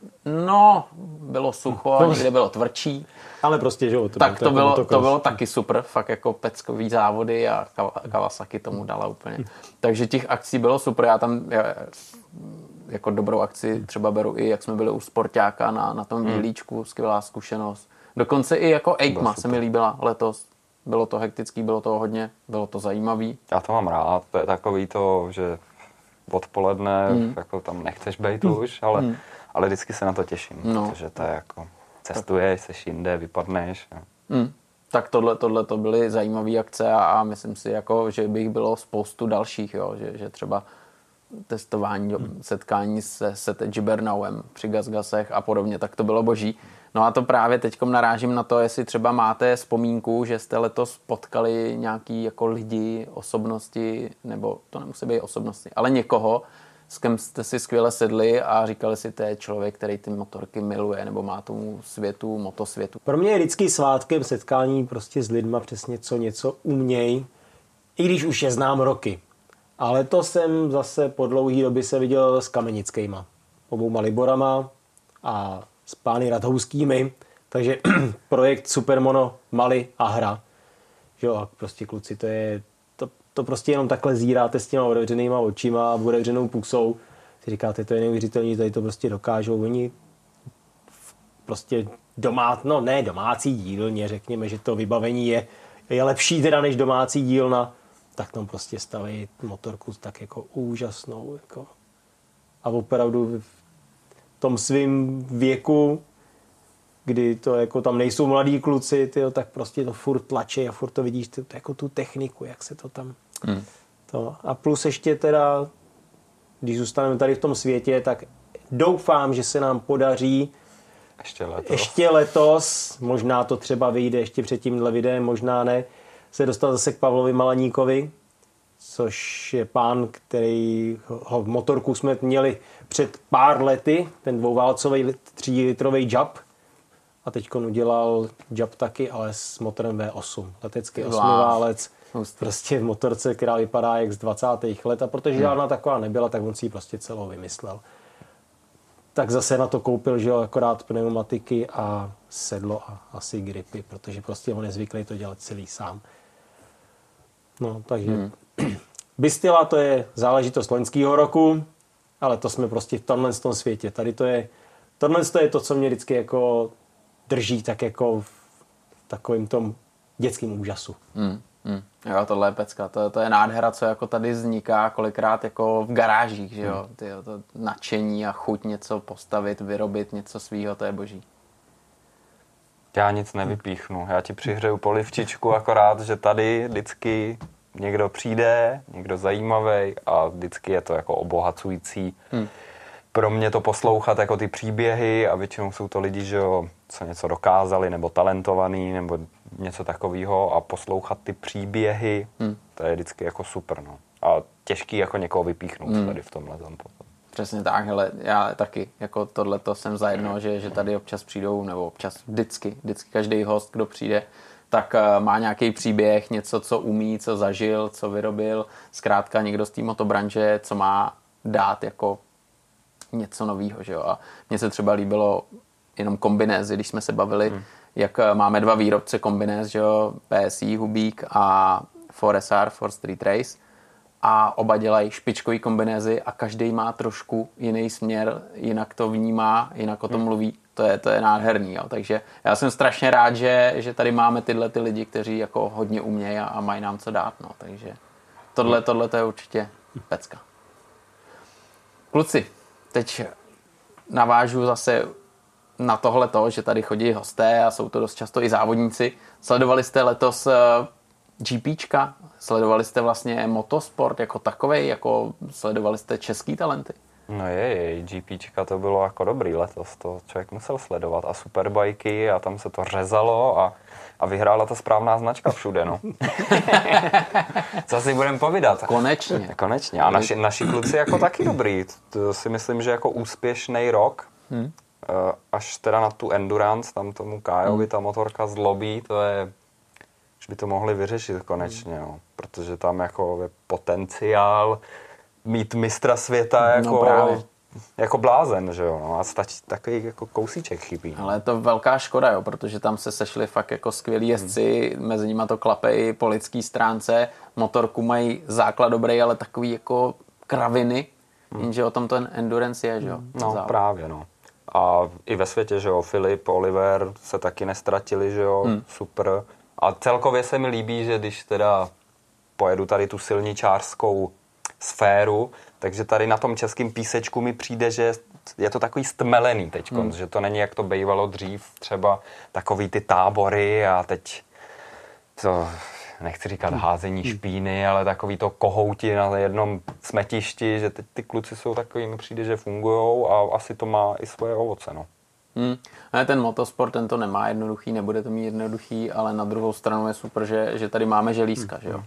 No, bylo sucho, No. někde bylo tvrdší. Ale prostě, že jo. To Tak to jako bylo, motocross. to bylo taky super, fakt jako peckový závody a Kawa- Kawasaki tomu dala úplně. Takže těch akcí bylo super, já tam já, jako dobrou akci třeba beru i, jak jsme byli u Sportáka na, na tom výlíčku, skvělá zkušenost. Dokonce i jako Eikma se mi líbila letos. Bylo to hektický, bylo to hodně, bylo to zajímavý. Já to mám rád, to je takový to, že odpoledne Hmm. jako tam nechceš být už, ale, ale vždycky se na to těším, No. protože to je jako cestuješ, seš jinde, vypadneš. jo. Hmm. Tak tohle, tohle to byly zajímavé akce a, a myslím si, jako, že bych bylo spoustu dalších, jo? Že, že třeba testování, setkání se Sete Gibernauem při Gazgasech a podobně, tak to bylo boží. No a to právě teď narážím na to, jestli třeba máte vzpomínku, že jste letos potkali nějaký jako lidi, osobnosti, nebo to nemusí být osobnosti, ale někoho, s kým jste si skvěle sedli a říkali si, to je člověk, který ty motorky miluje, nebo má tomu světu, motosvětu. Pro mě je vždycky svátkem setkání prostě s lidma přesně co něco uměj, i když už je znám roky. Ale to jsem zase po dlouhý době se viděl s Kamenickýma. Obouma Liborama a s pány Radhouskými. Takže projekt Supermono, Mali a hra. Jo, a prostě kluci, to je, to, to prostě jenom takhle zíráte s těma otevřenýma očima a otevřenou pusou. Si říkáte, to je neuvěřitelný, tady to prostě dokážou. Oni prostě domá, no ne domácí dílně, řekněme, že to vybavení je, je lepší teda než domácí dílna, tak tam prostě staví motorku tak jako úžasnou. Jako. A opravdu v tom svém věku, kdy to jako tam nejsou mladí kluci, tyjo, tak prostě to furt tlačí a furt to vidíš, ty, jako tu techniku, jak se to tam... Hmm. To. A plus ještě teda, když zůstaneme tady v tom světě, tak doufám, že se nám podaří Ještě letos. ještě letos, možná to třeba vyjde ještě před tímhle videem, možná ne, se dostat zase k Pavlovi Malaníkovi, což je pán, který ho v motorku jsme měli před pár lety, ten dvouválcový 3 litrový Jab a teď udělal job taky, ale s motorem V8. Letecký osmiválec, Hustý. prostě v motorce, která vypadá jak z 20. let a protože žádná taková nebyla, tak on si ji prostě celou vymyslel. Tak zase na to koupil, že jo, akorát pneumatiky a sedlo a asi gripy, protože prostě on je zvyklý to dělat celý sám. No, takže hmm. Bystila to je záležitost loňského roku, ale to jsme prostě v tomhle tom světě. Tady to je, tohle to je to, co mě vždycky jako drží tak jako v takovým tom dětským úžasu. Hmm. Hmm. Jo, tohle je pecka. To, to je nádhera, co jako tady vzniká kolikrát jako v garážích, že jo. Ty, to nadšení a chuť něco postavit, vyrobit něco svýho, to je boží. Já nic nevypíchnu. Já ti přihřeju polivčičku akorát, že tady vždycky někdo přijde, někdo zajímavý a vždycky je to jako obohacující. Hmm. Pro mě to poslouchat jako ty příběhy a většinou jsou to lidi, že jo, co něco dokázali, nebo talentovaný, nebo něco takového a poslouchat ty příběhy, hmm. to je vždycky jako super, no. A těžký jako někoho vypíchnout hmm. tady v tomhle potom. Přesně tak, hele, já taky, jako tohle to jsem zajedno, že, že tady občas přijdou, nebo občas vždycky, vždycky každý host, kdo přijde, tak uh, má nějaký příběh, něco, co umí, co zažil, co vyrobil, zkrátka někdo z té motobranže, co má dát jako něco nového, že jo. A mně se třeba líbilo jenom kombinézy, když jsme se bavili, hmm. jak uh, máme dva výrobce kombinéz, že jo, PSI, Hubík a 4SR, For Street Race, a oba dělají špičkový kombinézy a každý má trošku jiný směr, jinak to vnímá, jinak o tom mluví. To je, to je nádherný. Jo. Takže já jsem strašně rád, že, že tady máme tyhle ty lidi, kteří jako hodně umějí a, a mají nám co dát. No. Takže tohle, tohle to je určitě pecka. Kluci, teď navážu zase na tohle to, že tady chodí hosté a jsou to dost často i závodníci. Sledovali jste letos GPčka? Sledovali jste vlastně motosport jako takovej? Jako sledovali jste český talenty? No je, je, GPčka to bylo jako dobrý letos, to člověk musel sledovat a superbajky a tam se to řezalo a, a vyhrála ta správná značka všude, no. Co si budeme povídat? Konečně. Konečně. A naši, naši kluci jako taky dobrý. To si myslím, že jako úspěšný rok, hmm. až teda na tu endurance, tam tomu Kájovi hmm. ta motorka zlobí, to je že by to mohli vyřešit konečně, no. Protože tam jako je potenciál mít mistra světa jako, no právě. jako blázen, že jo, no. a stačí takový jako kousíček chybí. No. Ale je to velká škoda, jo, protože tam se sešli fakt jako skvělí jezdci, hmm. mezi nimi to klape i po lidský stránce, motorku mají základ dobrý, ale takový jako kraviny, hmm. jenže o tom ten endurance je, že jo. No závod. právě, no. A i ve světě, že jo, Filip, Oliver se taky nestratili, že jo, hmm. super. A celkově se mi líbí, že když teda pojedu tady tu silničářskou sféru, takže tady na tom českém písečku mi přijde, že je to takový stmelený teď, hmm. že to není, jak to bývalo dřív, třeba takový ty tábory a teď to, nechci říkat házení špíny, ale takový to kohouti na jednom smetišti, že teď ty kluci jsou takový, mi přijde, že fungují a asi to má i svoje ovoce, no. Hmm. Ne, ten motosport, ten to nemá jednoduchý, nebude to mít jednoduchý, ale na druhou stranu je super, že, že tady máme želízka, hmm. že jo.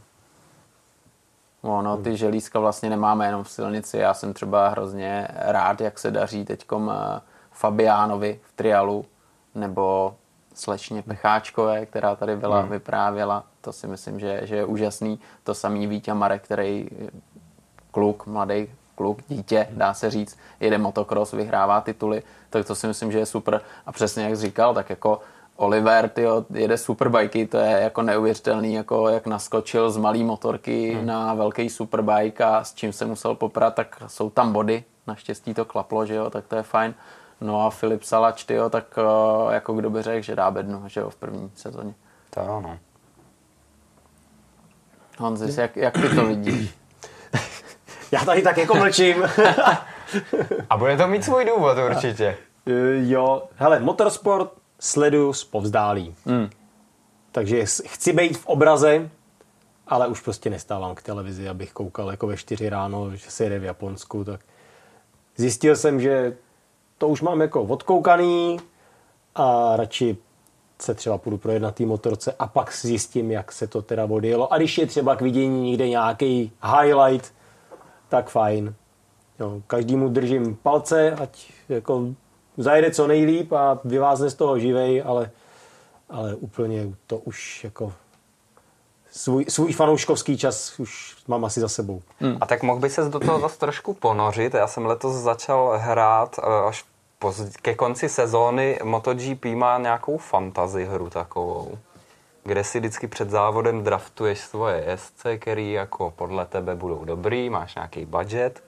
Ono, ty želízka vlastně nemáme jenom v silnici. Já jsem třeba hrozně rád, jak se daří teďkom Fabiánovi v trialu, nebo slečně Pecháčkové, která tady byla, hmm. vyprávěla. To si myslím, že, že je úžasný. To samý Vítě Marek, který kluk, mladý kluk, dítě, dá se říct, jede motocross, vyhrává tituly, tak to si myslím, že je super. A přesně jak říkal, tak jako Oliver tyjo, jede superbajky, to je jako neuvěřitelný, jako jak naskočil z malý motorky hmm. na velký superbike a s čím se musel poprat, tak jsou tam body, naštěstí to klaplo, že jo, tak to je fajn. No a Filip Salač, tyjo, tak uh, jako kdo by řekl, že dá bednu, že jo, v první sezóně. To ano. Honzis, jak, jak ty to vidíš? Já tady tak jako mlčím. a bude to mít svůj důvod určitě. Uh, jo, hele, motorsport sleduju zpovzdálí. Mm. Takže chci být v obraze, ale už prostě nestávám k televizi, abych koukal jako ve čtyři ráno, že se jede v Japonsku, tak zjistil jsem, že to už mám jako odkoukaný a radši se třeba půjdu projet na té motorce a pak zjistím, jak se to teda odjelo. A když je třeba k vidění někde nějaký highlight, tak fajn. Jo, každému držím palce, ať jako zajede co nejlíp a vyvázne z toho živej, ale, ale úplně to už jako svůj, svůj fanouškovský čas už mám asi za sebou. Hmm. A tak mohl by se do toho zase trošku ponořit. Já jsem letos začal hrát eh, až ke konci sezóny MotoGP má nějakou fantasy hru takovou, kde si vždycky před závodem draftuješ svoje jezdce, který jako podle tebe budou dobrý, máš nějaký budget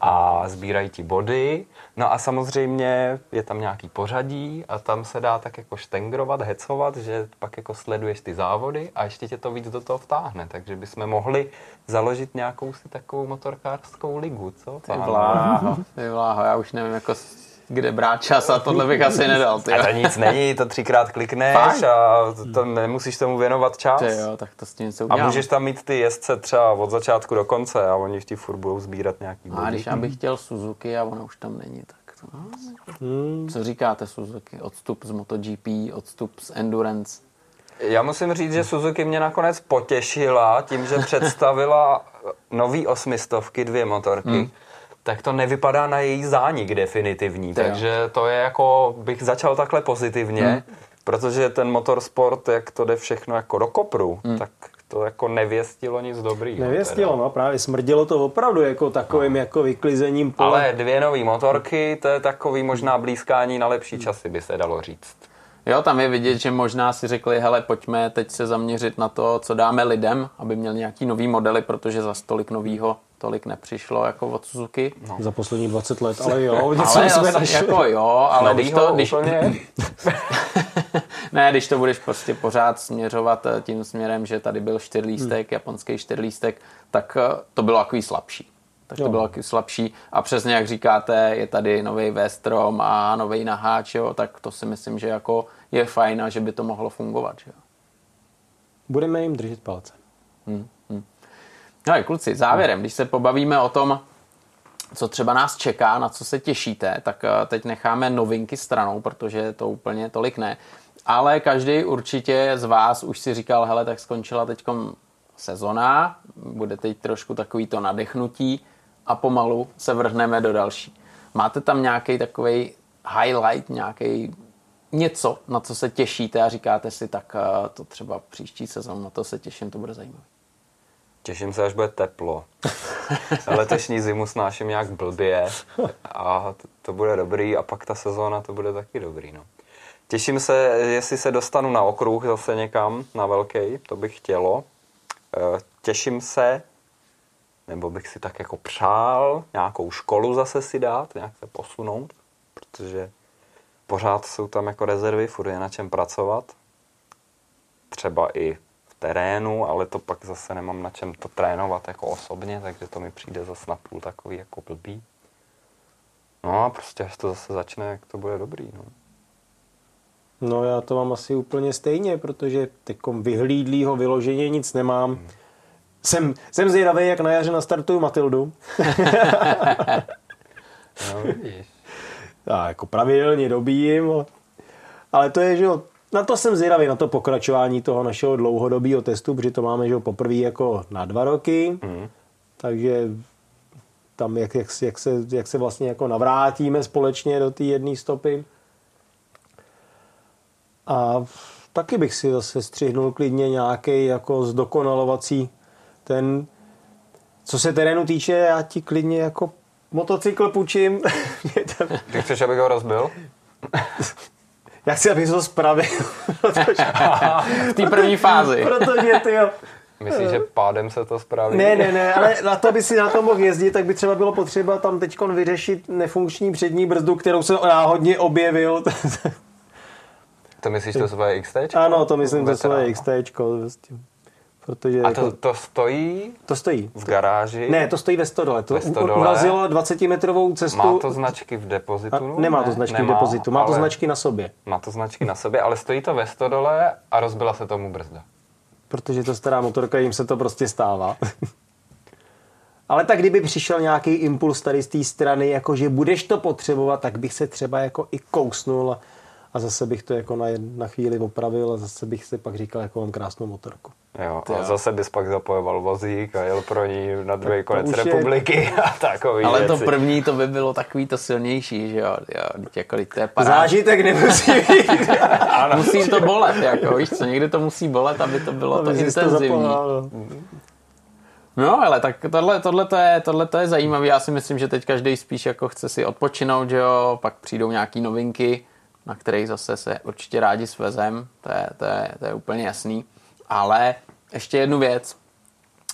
a sbírají ti body. No a samozřejmě je tam nějaký pořadí a tam se dá tak jako štengrovat, hecovat, že pak jako sleduješ ty závody a ještě tě to víc do toho vtáhne. Takže bychom mohli založit nějakou si takovou motorkářskou ligu, co? Ty vláho, ty vláho, já už nevím, jako kde brát čas a tohle bych asi nedal. Ty. A to nic není, to třikrát klikneš Fakt? a to nemusíš tomu věnovat čas. Ty jo, tak to s tím udělám. A můžeš tam mít ty jezdce třeba od začátku do konce a oni v tí furt budou sbírat nějaký body. A když já bych chtěl Suzuki a ona už tam není, tak to... Hmm. Co říkáte Suzuki? Odstup z MotoGP, odstup z Endurance? Já musím říct, že Suzuki mě nakonec potěšila tím, že představila nový osmistovky, dvě motorky. Hmm tak to nevypadá na její zánik definitivní. To takže jo. to je jako, bych začal takhle pozitivně, hmm. protože ten motorsport, jak to jde všechno jako do kopru, hmm. tak to jako nevěstilo nic dobrýho. Nevěstilo, teda. no právě smrdilo to opravdu jako takovým no. jako vyklizením pole. Ale dvě nové motorky, to je takový možná blízkání na lepší časy, by se dalo říct. Jo, tam je vidět, že možná si řekli, hele, pojďme teď se zaměřit na to, co dáme lidem, aby měli nějaký nový modely, protože za stolik novýho tolik nepřišlo jako od Suzuki. No. Za poslední 20 let, ale jo, něco ale jsme našli. Jako jo, ale když to, když, ne, když to budeš prostě pořád směřovat eh, tím směrem, že tady byl čtyřlístek, hmm. japonský čtyřlístek, tak eh, to bylo takový slabší. Tak to jo. bylo takový slabší. A přesně jak říkáte, je tady nový Vestrom a nový naháč, jo, tak to si myslím, že jako je fajn a že by to mohlo fungovat. Že jo. Budeme jim držet palce. Hmm. No kluci, závěrem, když se pobavíme o tom, co třeba nás čeká, na co se těšíte, tak eh, teď necháme novinky stranou, protože to úplně tolik ne. Ale každý určitě z vás už si říkal, hele, tak skončila teď sezona, bude teď trošku takový to nadechnutí a pomalu se vrhneme do další. Máte tam nějaký takový highlight, nějaký něco, na co se těšíte a říkáte si, tak eh, to třeba příští sezon, na to se těším, to bude zajímavé. Těším se, až bude teplo. Letošní zimu snáším nějak blbě a to, to bude dobrý a pak ta sezóna to bude taky dobrý. No. Těším se, jestli se dostanu na okruh zase někam, na velký, to bych chtělo. Eh, těším se, nebo bych si tak jako přál nějakou školu zase si dát, nějak se posunout, protože pořád jsou tam jako rezervy, furt je na čem pracovat. Třeba i terénu, ale to pak zase nemám na čem to trénovat jako osobně, takže to mi přijde zase na půl takový jako blbý. No a prostě až to zase začne, jak to bude dobrý. No. No já to mám asi úplně stejně, protože teďkom vyhlídlýho vyloženě nic nemám. Hmm. Jsem, jsem zvědavý, jak na jaře nastartuju Matildu. no, vidíš. Já jako pravidelně dobíjím, ale to je, že jo, na to jsem zvědavý, na to pokračování toho našeho dlouhodobého testu, protože to máme že poprvé jako na dva roky, mm. takže tam jak, jak, jak, se, jak se vlastně jako navrátíme společně do té jedné stopy. A taky bych si zase střihnul klidně nějaký jako zdokonalovací ten, co se terénu týče, já ti klidně jako motocykl půjčím. Ty chceš, abych ho rozbil? já chci, abych to spravil. v té první fázi. protože, ty jo, Myslíš, že pádem se to spraví? Ne, ne, ne, ale na to by si na to mohl jezdit, tak by třeba bylo potřeba tam teď vyřešit nefunkční přední brzdu, kterou se náhodně objevil. to myslíš to svoje XT? Ano, to myslím to svoje XT. Vlastně. Protože a to, jako, to stojí? To stojí. V garáži? Ne, to stojí ve stodole. To ve stodole? urazilo 20-metrovou cestu. Má to značky v depozitu? A, nemá to značky nemá, v depozitu, má to značky na sobě. Má to značky na sobě, ale stojí to ve stodole a rozbila se tomu brzda. Protože to stará motorka, jim se to prostě stává. ale tak kdyby přišel nějaký impuls tady z té strany, jako že budeš to potřebovat, tak bych se třeba jako i kousnul a, a zase bych to jako na, na chvíli opravil a zase bych si pak říkal, jako mám krásnou motorku. Jo, a jo. zase bys pak zapojoval vozík a jel pro ní na druhý konec už je- republiky a takový Ale to věci. první to by bylo takový to silnější, že jo, jo jako, to je paráda. Zážitek nemusí být. Musí to bolet, jako, víš co, někdy to musí bolet, aby to bylo to Aby jsi to intenzivní. zapojoval. No, ale tak tohle, tohle, to je, tohle to je zajímavé. Já si myslím, že teď každý spíš jako chce si odpočinout, že jo, pak přijdou nějaký novinky, na kterých zase se určitě rádi svezem, to je, to je, to je úplně jasný. Ale ještě jednu věc,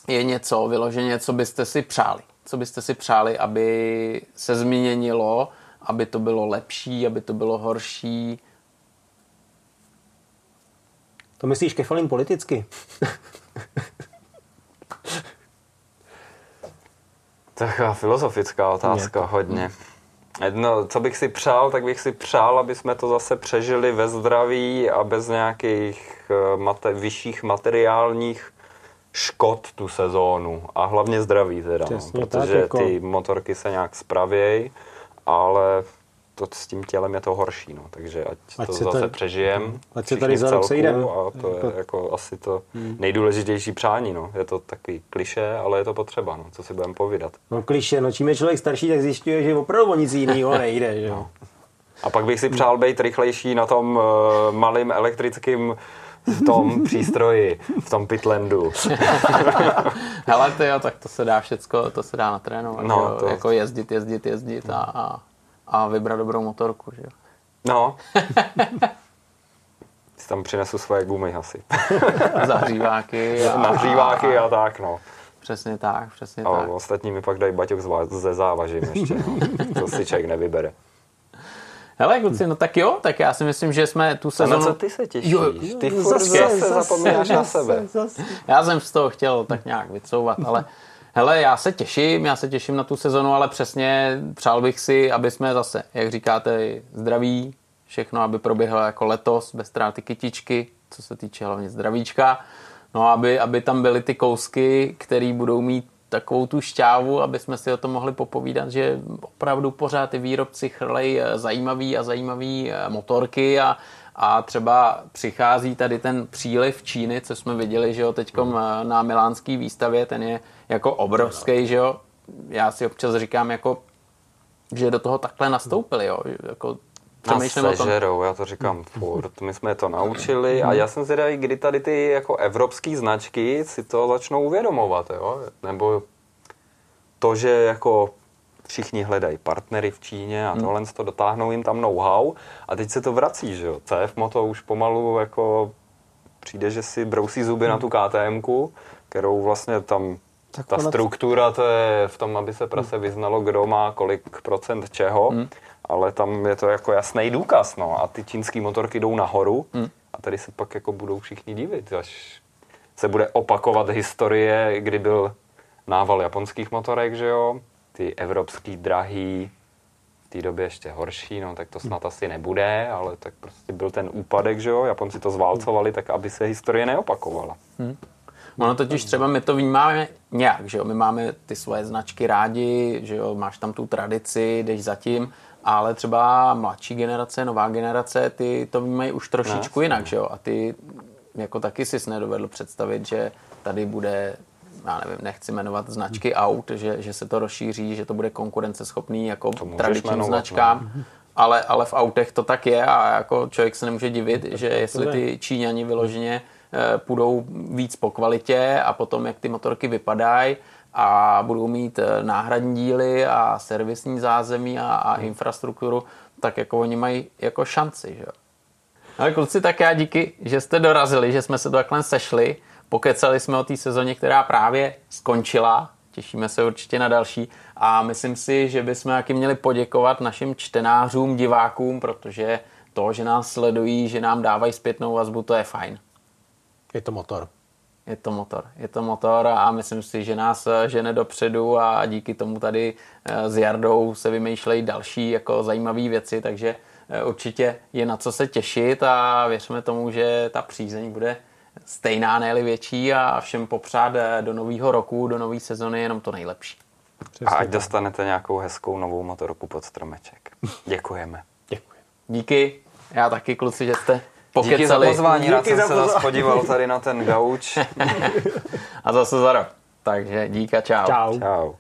je něco, vyloženě, co byste si přáli. Co byste si přáli, aby se změnilo, aby to bylo lepší, aby to bylo horší. To myslíš kefalin politicky? Taková filozofická otázka hodně. Jedno, co bych si přál, tak bych si přál, aby jsme to zase přežili ve zdraví a bez nějakých eh, mate, vyšších materiálních škod tu sezónu. A hlavně zdraví teda, no, Přesně tak, protože jako- ty motorky se nějak spravějí, ale to s tím tělem je to horší, no. takže ať, Ať to se zase tady- přežijem. ať se tady za rok celku sejdem. A to je Jako- jako asi to nejdůležitější přání, no. Je to takový kliše, ale je to potřeba, no. Co si budeme povídat. No kliše, no čím je člověk starší, tak zjišťuje, že opravdu o nic jiného nejde, že jo. A pak bych si přál být rychlejší na tom uh, malým elektrickým v tom přístroji, v tom pitlandu. Hele, ty jo, tak to se dá všecko, to se dá natrénovat, No, no, to- jako jezdit, jezdit, jezdit a, a, a vybrat dobrou motorku, že jo. No. si tam přinesu svoje gumy asi. Zahříváky a, Nahříváky a tak, no. Přesně tak, přesně A tak. ostatní mi pak dají baťok ze závažím ještě, no. To si člověk nevybere. Hele, kluci, no tak jo, tak já si myslím, že jsme tu A na sezonu... co ty se těšíš? Jo, ty jo, furt zase, zase, zase, zapomínáš na sebe. Já jsem z toho chtěl tak nějak vycouvat, ale hele, já se těším, já se těším na tu sezonu, ale přesně přál bych si, aby jsme zase, jak říkáte, zdraví, všechno, aby proběhlo jako letos, bez ztráty kytičky, co se týče hlavně zdravíčka. No, aby, aby tam byly ty kousky, které budou mít takovou tu šťávu, aby jsme si o tom mohli popovídat, že opravdu pořád ty výrobci chrlej eh, zajímavý a zajímavý eh, motorky a, a třeba přichází tady ten příliv Číny, co jsme viděli, že jo, teďkom eh, na milánské výstavě, ten je jako obrovský, že jo. Já si občas říkám, jako, že do toho takhle nastoupili, jo. Jako, Nás sežerou, já to říkám furt. My jsme to naučili a já jsem zvědavý, kdy tady ty jako evropské značky si to začnou uvědomovat, jo? Nebo to, že jako všichni hledají partnery v Číně a tohle to dotáhnou jim tam know-how. A teď se to vrací, že jo? CF Moto už pomalu jako přijde, že si brousí zuby na tu KTMku, kterou vlastně tam Tak ta ona- struktura, to je v tom, aby se prase vyznalo, kdo má kolik procent čeho, ale tam je to jako jasný důkaz, no. A ty čínský motorky jdou nahoru a tady se pak jako budou všichni divit, až se bude opakovat historie, kdy byl nával japonských motorek, že jo, ty evropský drahý, v té době ještě horší, no tak to snad asi nebude, ale tak prostě byl ten úpadek, že jo, Japonci to zválcovali, tak aby se historie neopakovala. Ono totiž třeba my to vnímáme nějak, že jo, my máme ty svoje značky rádi, že jo, máš tam tu tradici, jdeš zatím, ale třeba mladší generace, nová generace, ty to vnímají už trošičku No, jinak, že jo, a ty jako taky si nedovedl představit, že tady bude já nevím, nechci jmenovat značky aut, že, že se to rozšíří, že to bude konkurenceschopný jako tradičním jmenovat, značkám, ale, ale v autech to tak je a jako člověk se nemůže divit, že jestli ty Číňani vyloženě eh, půjdou víc po kvalitě a potom, jak ty motorky vypadají a budou mít eh, náhradní díly a servisní zázemí a, a infrastrukturu, tak jako oni mají jako šanci, že jo. Ale kluci, tak já díky, že jste dorazili, že jsme se to takhle sešli. Pokecali jsme o té sezóně, která právě skončila. Těšíme se určitě na další. A myslím si, že bychom taky měli poděkovat našim čtenářům, divákům, protože to, že nás sledují, že nám dávají zpětnou vazbu, to je fajn. Je to motor. Je to motor. Je to motor a myslím si, že nás eh, žene dopředu a díky tomu tady eh, s Jardou se vymýšlejí další jako zajímavé věci, takže eh, určitě je na co se těšit a věříme tomu, že ta přízeň bude stejná, ne větší a všem popřát eh, do nového roku, do nové sezony jenom to nejlepší. A ať dostanete nějakou hezkou novou motorku pod stromeček. Děkujeme. Děkuji. Díky, já taky kluci, že jste Díky za pokecali. pozvání, rád Díky jsem za se zase podíval tady na ten gauč. A zase za rok. Takže díka, čau. Čau. Čau.